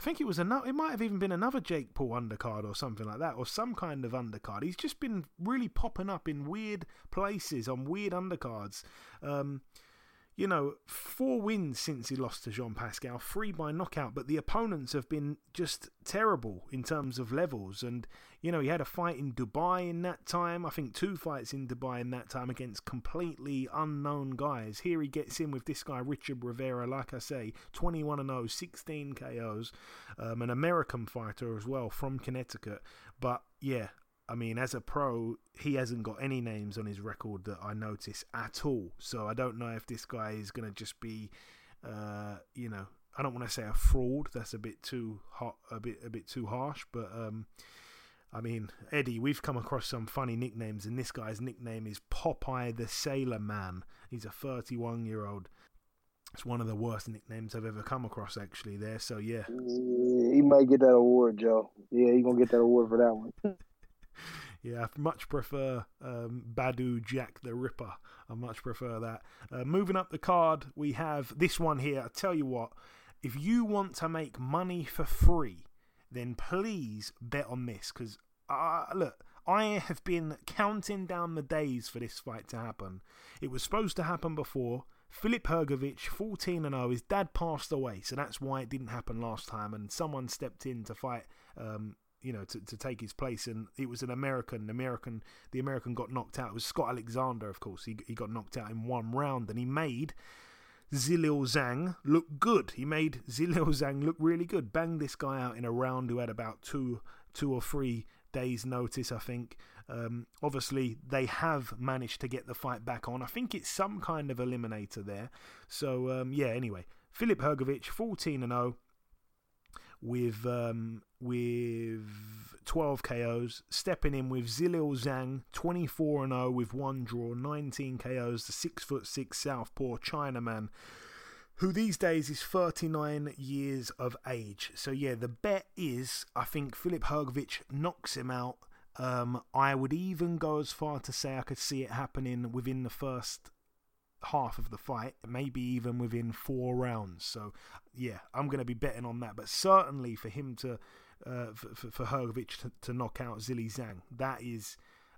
I think it was another. It might have even been another Jake Paul undercard or something like that, or some kind of undercard. He's just been really popping up in weird places on weird undercards. Um, you know, four wins since he lost to Jean Pascal, three by knockout, but the opponents have been just terrible in terms of levels. And, you know, he had a fight in Dubai in that time, I think two fights in Dubai in that time against completely unknown guys. Here he gets in with this guy, Richard Rivera, like I say, 21 0, 16 KOs, um, an American fighter as well from Connecticut. But yeah, I mean, as a pro, he hasn't got any names on his record that I notice at all. So I don't know if this guy is going to just be, uh, you know, I don't want to say a fraud. That's a bit too hot, a bit a bit too harsh. But um, I mean, Eddie, we've come across some funny nicknames, and this guy's nickname is Popeye the Sailor Man. He's a 31 year old. It's one of the worst nicknames I've ever come across, actually. There, so yeah. He might get that award, Joe. Yeah, he's gonna get that award for that one. <laughs> <laughs> Yeah, I much prefer um, Badou Jack the Ripper. I much prefer that. Uh, moving up the card, we have this one here. I tell you what, if you want to make money for free, then please bet on this because uh, look, I have been counting down the days for this fight to happen. It was supposed to happen before. Filip Hrgovic, 14 and 0, his dad passed away, so that's why it didn't happen last time. And someone stepped in to fight um, you know, to, to take his place. And it was an American. American, the American got knocked out. It was Scott Alexander, of course. He he got knocked out in one round, and he made Zhilei Zhang look good. He made Zhilei Zhang look really good. Banged this guy out in a round who had about two two or three days' notice, I think. Um, obviously, they have managed to get the fight back on. I think it's some kind of eliminator there. So um, yeah. Anyway, Filip Hrgovic, fourteen and zero. Oh with um, with 12 KOs, stepping in with Zhilei Zhang, 24 and 0 with one draw, 19 KOs, the six foot six southpaw Chinaman, who these days is 39 years of age. So yeah, the bet is I think Filip Hrgovic knocks him out. Um, I would even go as far to say I could see it happening within the first half of the fight, maybe even within four rounds. So, yeah, I'm going to be betting on that. But certainly for him to, uh, for, for Hrgovic to, to, knock out Zhilei Zhang, that is,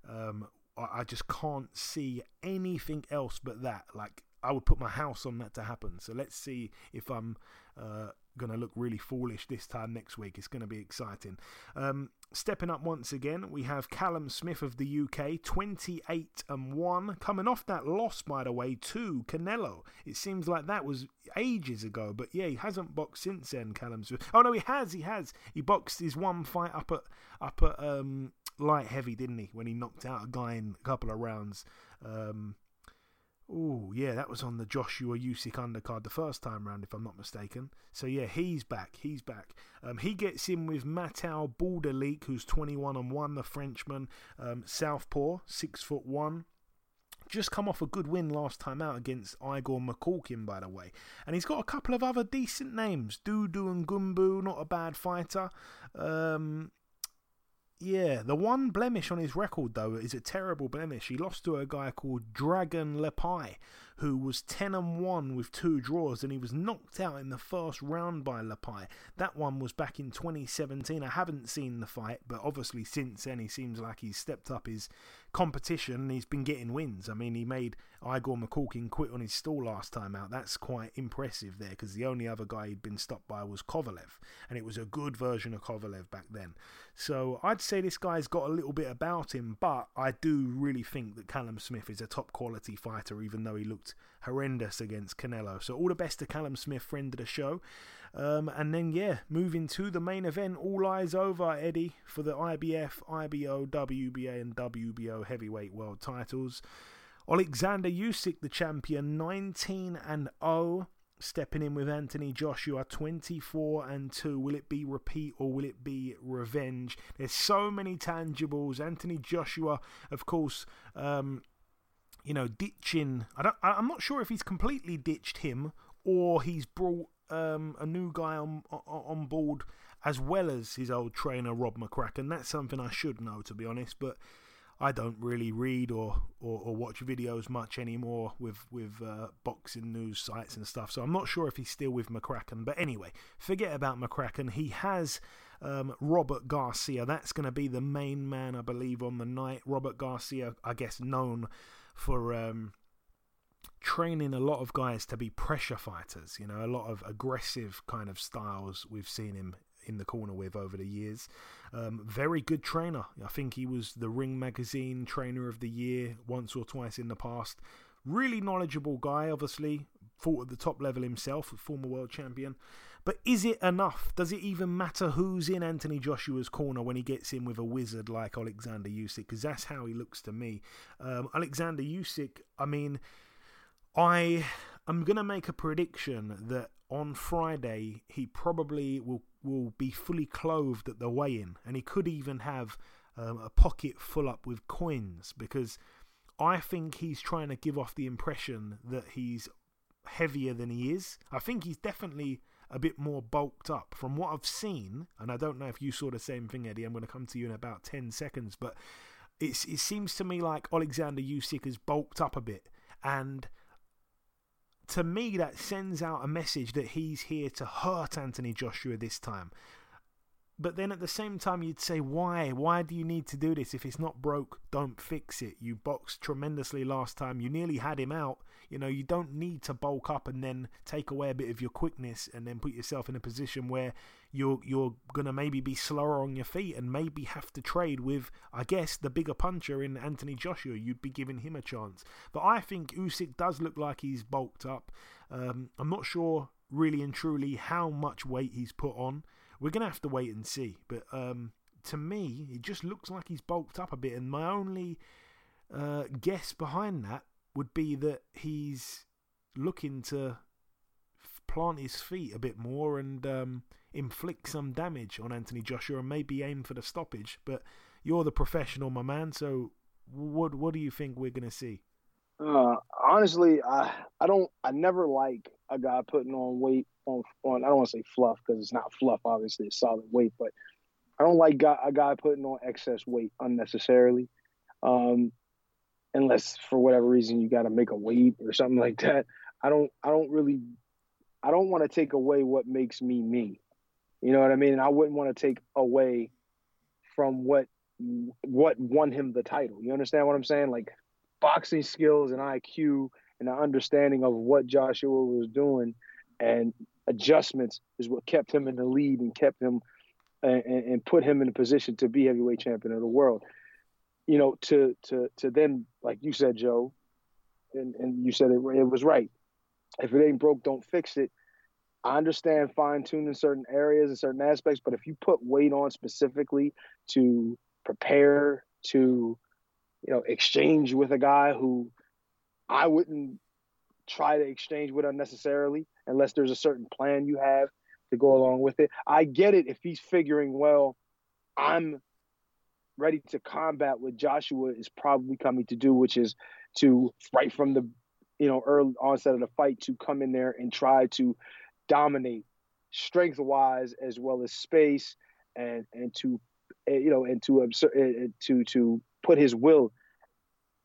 um, I, I just can't see anything else but that. Like, I would put my house on that to happen. So let's see if I'm uh, going to look really foolish this time next week. It's going to be exciting. Um, Stepping up once again, we have Callum Smith of the UK, 28 and 1, coming off that loss, by the way, to Canelo. It seems like that was ages ago, but yeah, he hasn't boxed since then, Callum Smith. Oh no, he has, he has. He boxed his one fight up at up at um, light heavy, didn't he? When he knocked out a guy in a couple of rounds. Um, Oh, yeah, that was on the Joshua Usyk undercard the first time round, if I'm not mistaken. So, yeah, he's back. He's back. Um, he gets in with Mathieu Bauderlique, who's 21 and 1, the Frenchman. Um, Southpaw, 6 foot 1. just come off a good win last time out against Igor Mikhalkin, by the way. And he's got a couple of other decent names. Doudou Ngumbu, not a bad fighter. Um, yeah, the one blemish on his record, though, is a terrible blemish. He lost to a guy called Dragan Lepei, who was 10 and 1 with two draws, and he was knocked out in the first round by Lepei. That one was back in 2017. I haven't seen the fight, but obviously since then he seems like he's stepped up his competition he's been getting wins. I mean, he made Igor Mikhalkin quit on his stall last time out. That's quite impressive there because the only other guy he'd been stopped by was Kovalev, and it was a good version of Kovalev back then. So I'd say this guy's got a little bit about him, but I do really think that Callum Smith is a top quality fighter, even though he looked horrendous against Canelo. So all the best to Callum Smith, friend of the show. Um, and then, yeah, moving to the main event, all eyes over, Eddie, for the IBF, IBO, WBA, and WBO heavyweight world titles. Alexander Usyk, the champion, 19 and 0, stepping in with Anthony Joshua, 24 and 2. Will it be repeat or will it be revenge? There's so many tangibles. Anthony Joshua, of course, um, you know, ditching. I don't. I'm not sure if he's completely ditched him or he's brought um, a new guy on on board as well as his old trainer Rob McCracken. That's something I should know, to be honest. But I don't really read or, or, or watch videos much anymore with with uh, boxing news sites and stuff. So I'm not sure if he's still with McCracken. But anyway, forget about McCracken. He has um, Robert Garcia. That's going to be the main man, I believe, on the night. Robert Garcia, I guess, known for. Um, training a lot of guys to be pressure fighters, you know, a lot of aggressive kind of styles we've seen him in the corner with over the years. Um, very good trainer. I think he was the Ring Magazine Trainer of the Year once or twice in the past. Really knowledgeable guy, obviously. Fought at the top level himself, former world champion. But is it enough? Does it even matter who's in Anthony Joshua's corner when he gets in with a wizard like Alexander Usyk? Because that's how he looks to me. Um, Alexander Usyk, I mean, I am going to make a prediction that on Friday he probably will will be fully clothed at the weigh-in, and he could even have um, a pocket full up with coins because I think he's trying to give off the impression that he's heavier than he is. I think he's definitely a bit more bulked up from what I've seen, and I don't know if you saw the same thing, Eddie. I'm going to come to you in about ten seconds, but it's, it seems to me like Alexander Usyk has bulked up a bit, and to me, that sends out a message that he's here to hurt Anthony Joshua this time. But then at the same time, you'd say, why? Why do you need to do this? If it's not broke, don't fix it. You boxed tremendously last time. You nearly had him out. You know, you don't need to bulk up and then take away a bit of your quickness and then put yourself in a position where you're you're gonna maybe be slower on your feet and maybe have to trade with, I guess, the bigger puncher in Anthony Joshua. You'd be giving him a chance. But I think Usyk does look like he's bulked up. Um, I'm not sure really and truly how much weight he's put on. We're gonna have to wait and see. But um, to me, it just looks like he's bulked up a bit. And my only uh, guess behind that would be that he's looking to plant his feet a bit more and um, inflict some damage on Anthony Joshua and maybe aim for the stoppage. But you're the professional, my man. So what what do you think we're gonna see? Uh, honestly, I I don't I never like a guy putting on weight on on I don't want to say fluff because it's not fluff. Obviously, it's solid weight, but I don't like guy, a guy putting on excess weight unnecessarily. Um, unless for whatever reason you got to make a weight or something like that. I don't I don't really I don't want to take away what makes me me. You know what I mean? And I wouldn't want to take away from what what won him the title. You understand what I'm saying? Like boxing skills and IQ and the understanding of what Joshua was doing and adjustments is what kept him in the lead and kept him and, and put him in a position to be heavyweight champion of the world you know, to to to then, like you said, Joe, and and you said it, it was right. If it ain't broke, don't fix it. I understand fine tuning certain areas and certain aspects, but if you put weight on specifically to prepare to, you know, exchange with a guy who I wouldn't try to exchange with unnecessarily unless there's a certain plan you have to go along with it. I get it if he's figuring, well, I'm ready to combat what Joshua is probably coming to do, which is to right from the you know early onset of the fight to come in there and try to dominate strength wise as well as space and and to eh, you know and to eh, eh, to to put his will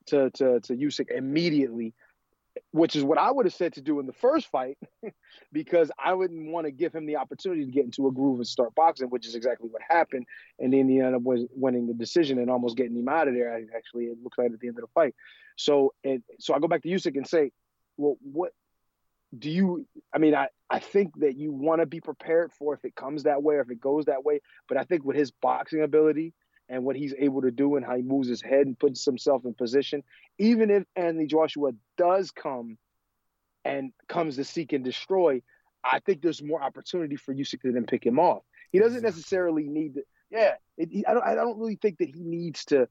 to to to Usyk immediately which is what I would have said to do in the first fight, <laughs> because I wouldn't want to give him the opportunity to get into a groove and start boxing, which is exactly what happened. And then he ended up winning the decision and almost getting him out of there. Actually, it looks like at the end of the fight. So, and so I go back to Usyk and say, well, what do you? I mean, I I think that you want to be prepared for if it comes that way or if it goes that way. But I think with his boxing ability and what he's able to do and how he moves his head and puts himself in position, even if Anthony Joshua does come and comes to seek and destroy, I think there's more opportunity for Usyk to then pick him off. He doesn't necessarily need to. Yeah, it, he, I don't. I don't really think that he needs to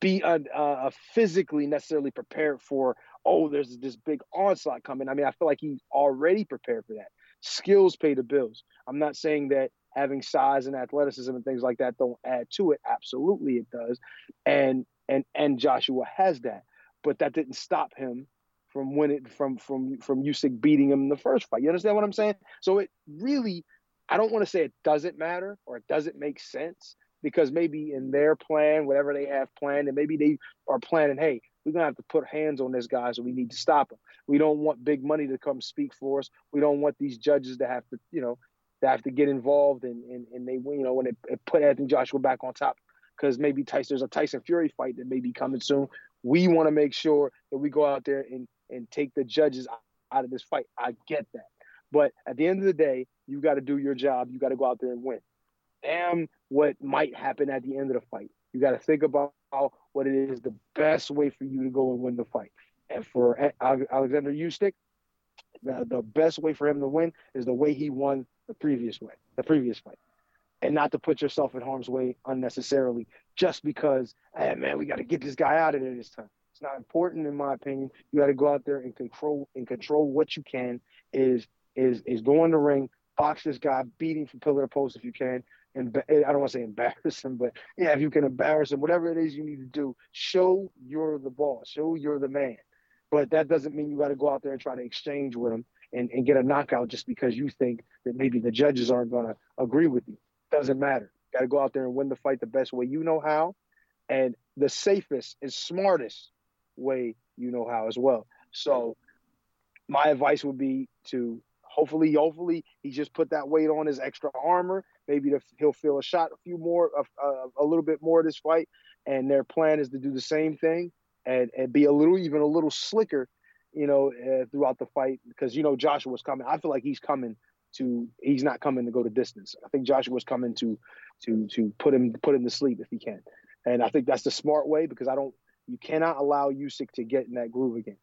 be uh, uh, physically necessarily prepared for. Oh, there's this big onslaught coming. I mean, I feel like he's already prepared for that. Skills pay the bills. I'm not saying that having size and athleticism and things like that don't add to it. Absolutely, it does, and and and Joshua has that, but that didn't stop him from winning from from from Usyk beating him in the first fight. You understand what I'm saying? So it really, I don't want to say it doesn't matter or it doesn't make sense because maybe in their plan, whatever they have planned, and maybe they are planning, hey, we're gonna have to put hands on this guy, so we need to stop him. We don't want big money to come speak for us. We don't want these judges to have to, you know, that have to get involved and and, and they you know when it, it put Anthony Joshua back on top because maybe Tyson there's a Tyson Fury fight that may be coming soon. We want to make sure that we go out there and and take the judges out of this fight. I get that, but at the end of the day, you got to do your job. You got to go out there and win. Damn, what might happen at the end of the fight. You got to think about what it is the best way for you to go and win the fight. And for Alexander Usyk, the, the best way for him to win is the way he won the previous way, the previous fight, and not to put yourself in harm's way unnecessarily just because, hey man, we got to get this guy out of there this time. It's not important in my opinion. You got to go out there and control and control what you can. Is is is go in the ring, box this guy, beat him from pillar to post if you can. And I don't want to say embarrass him, but yeah, if you can embarrass him, whatever it is you need to do, show you're the boss, show you're the man. But that doesn't mean you got to go out there and try to exchange with him and, and get a knockout just because you think that maybe the judges aren't going to agree with you. Doesn't matter. Got to go out there and win the fight the best way you know how, and the safest and smartest way you know how as well. So, my advice would be to hopefully, hopefully, he just put that weight on his extra armor. Maybe the, he'll feel a shot, a few more, uh, a little bit more of this fight. And their plan is to do the same thing and, and be a little, even a little slicker you know, uh, throughout the fight because you know Joshua's coming. I feel like he's coming to. He's not coming to go to distance. I think Joshua's coming to to to put him put him to sleep if he can, and I think that's the smart way because I don't. You cannot allow Usyk to get in that groove again,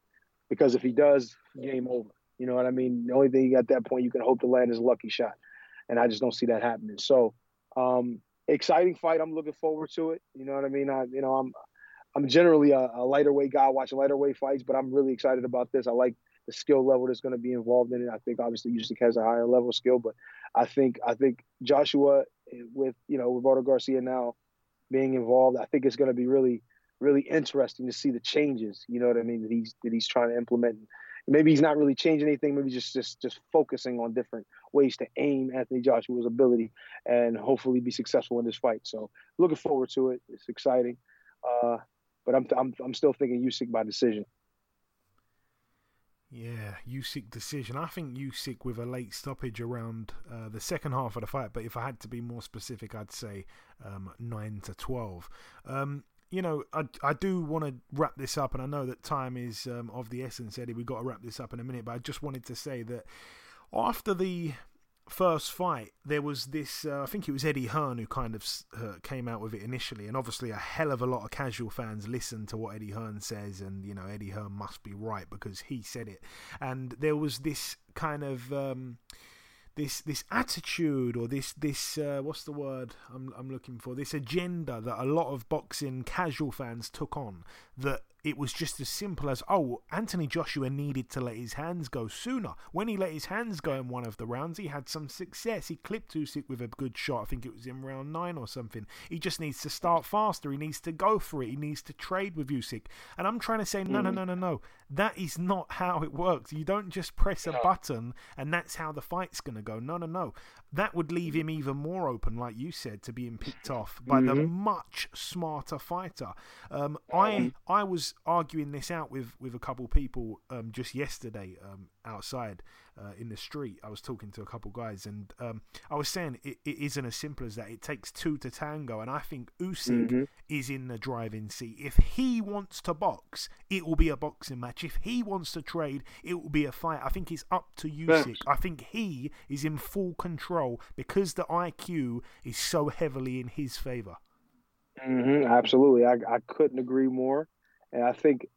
because if he does, game over. You know what I mean? The only thing at that point you can hope to land is a lucky shot, and I just don't see that happening. So, um, exciting fight. I'm looking forward to it. You know what I mean? I you know I'm I'm generally a, a lighter weight guy watching lighter weight fights, but I'm really excited about this. I like the skill level that's going to be involved in it. I think obviously Usyk has a higher level skill, but I think I think Joshua with you know Roberto Garcia now being involved, I think it's going to be really really interesting to see the changes. You know what I mean that he's that he's trying to implement. Maybe he's not really changing anything. Maybe just just just focusing on different ways to aim Anthony Joshua's ability and hopefully be successful in this fight. So looking forward to it. It's exciting. Uh, but I'm I'm I'm still thinking Usyk by decision. Yeah, Usyk decision. I think Usyk with a late stoppage around uh, the second half of the fight. But if I had to be more specific, I'd say um, nine to twelve. Um, you know, I, I do want to wrap this up, and I know that time is um, of the essence, Eddie. We've got to wrap this up in a minute, but I just wanted to say that after the first fight, there was this. Uh, I think it was Eddie Hearn who kind of uh, came out with it initially, and obviously a hell of a lot of casual fans listen to what Eddie Hearn says, and you know Eddie Hearn must be right because he said it. And there was this kind of. Um, this this attitude or this this uh, what's the word I'm I'm looking for this agenda that a lot of boxing casual fans took on that it was just as simple as oh, Anthony Joshua needed to let his hands go sooner. When he let his hands go in one of the rounds, he had some success. He clipped Usyk with a good shot. I think it was in round nine or something. He just needs to start faster. He needs to go for it. He needs to trade with Usyk. And I'm trying to say no, no, mm-hmm. no, no, no. That is not <laughs> how it works. You don't just press a button and that's how the fight's going to go. No, no, no. That would leave him even more open, like you said, to being picked off by the mm-hmm. much smarter fighter. Um, I mm-hmm. I was arguing this out with, with a couple people um, just yesterday um, outside uh, in the street. I was talking to a couple guys, and um, I was saying it, it isn't as simple as that. It takes two to tango, and I think Usyk is in the driving seat. If he wants to box, it will be a boxing match. If he wants to trade, it will be a fight. I think it's up to Usyk. I think he is in full control because the IQ is so heavily in his favor. hmm absolutely. I, I couldn't agree more. And I think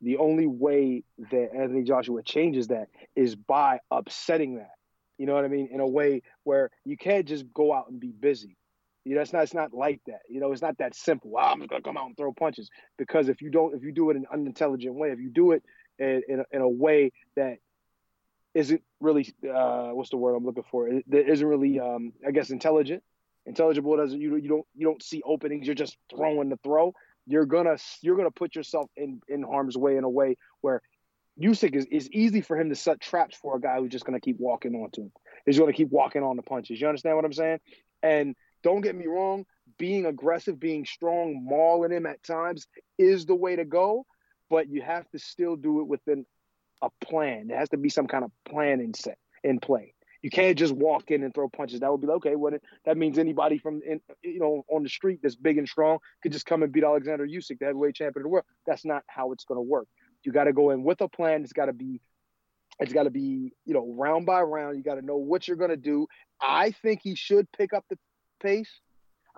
the only way that Anthony Joshua changes that is by upsetting that. You know what I mean? In a way where you can't just go out and be busy. You know, it's not it's not like that. You know, it's not that simple. "Ah, I'm just gonna come out and throw punches. Because if you don't, if you do it in an unintelligent way, if you do it in in a, in a way that isn't really uh, what's the word I'm looking for? That isn't really, um, I guess, intelligent. Intelligible doesn't you you don't you don't see openings. You're just throwing the throw. You're gonna you're gonna put yourself in in harm's way in a way where Usyk is is easy for him to set traps for a guy who's just gonna keep walking onto him. He's gonna keep walking on the punches. You understand what I'm saying? And don't get me wrong, being aggressive, being strong, mauling him at times is the way to go. But you have to still do it within a plan. There has to be some kind of plan in set in play. You can't just walk in and throw punches. That would be like, okay. Well, that means anybody from in, you know on the street that's big and strong could just come and beat Alexander Usyk, the heavyweight champion of the world. That's not how it's going to work. You got to go in with a plan. It's got to be, it's got to be you know round by round. You got to know what you're going to do. I think he should pick up the pace.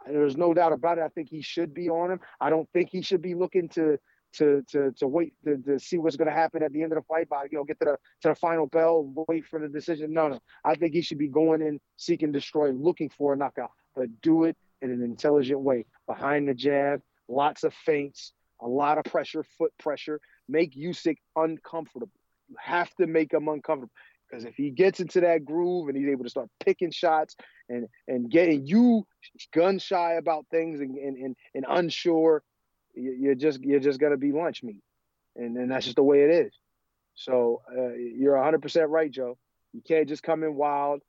There's no doubt about it. I think he should be on him. I don't think he should be looking to to to to wait to, to see what's going to happen at the end of the fight by you know get to the to the final bell, wait for the decision. No, no. I think he should be going in, seeking destroy, looking for a knockout, but do it in an intelligent way. Behind the jab, lots of feints, a lot of pressure, foot pressure. Make Usyk uncomfortable. You have to make him uncomfortable. Because if he gets into that groove and he's able to start picking shots and and getting you gun shy about things and and, and, and unsure, you're just you're just gonna be lunch meat, and and that's just the way it is. So uh, you're 100 percent right, Joe. You can't just come in wild.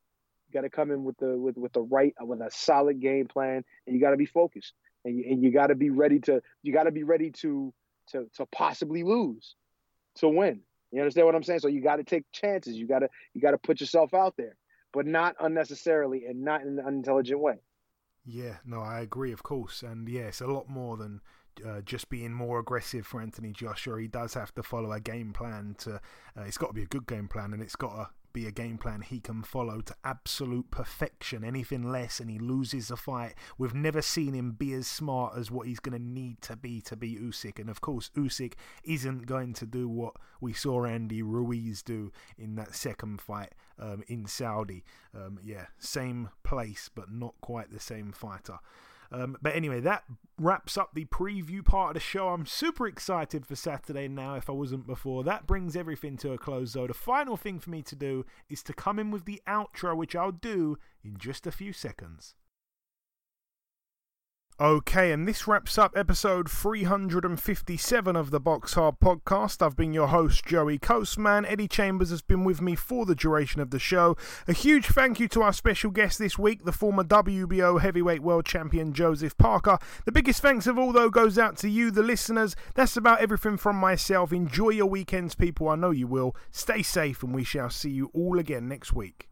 You got to come in with the with with the right with a solid game plan, and you got to be focused, and you, and you got to be ready to you got to be ready to to to possibly lose, to win. You understand what I'm saying? So you got to take chances. You got to you got to put yourself out there, but not unnecessarily and not in an unintelligent way. Yeah, no, I agree, of course, and yeah, it's a lot more than uh, just being more aggressive for Anthony Joshua. He does have to follow a game plan. To uh, it's got to be a good game plan, and it's got to be a game plan he can follow to absolute perfection. Anything less, and he loses the fight. We've never seen him be as smart as what he's going to need to be to beat Usyk, and of course, Usyk isn't going to do what we saw Andy Ruiz do in that second fight um, in Saudi. Um, yeah, same place, but not quite the same fighter. Um, but anyway, that wraps up the preview part of the show. I'm super excited for Saturday now, if I wasn't before. That brings everything to a close, though. The final thing for me to do is to come in with the outro, which I'll do in just a few seconds. Okay, and this wraps up episode 357 of the Box Hard podcast. I've been your host, Joey Coastman. Eddie Chambers has been with me for the duration of the show. A huge thank you to our special guest this week, the former WBO heavyweight world champion Joseph Parker. The biggest thanks of all, though, goes out to you, the listeners. That's about everything from myself. Enjoy your weekends, people. I know you will. Stay safe, and we shall see you all again next week.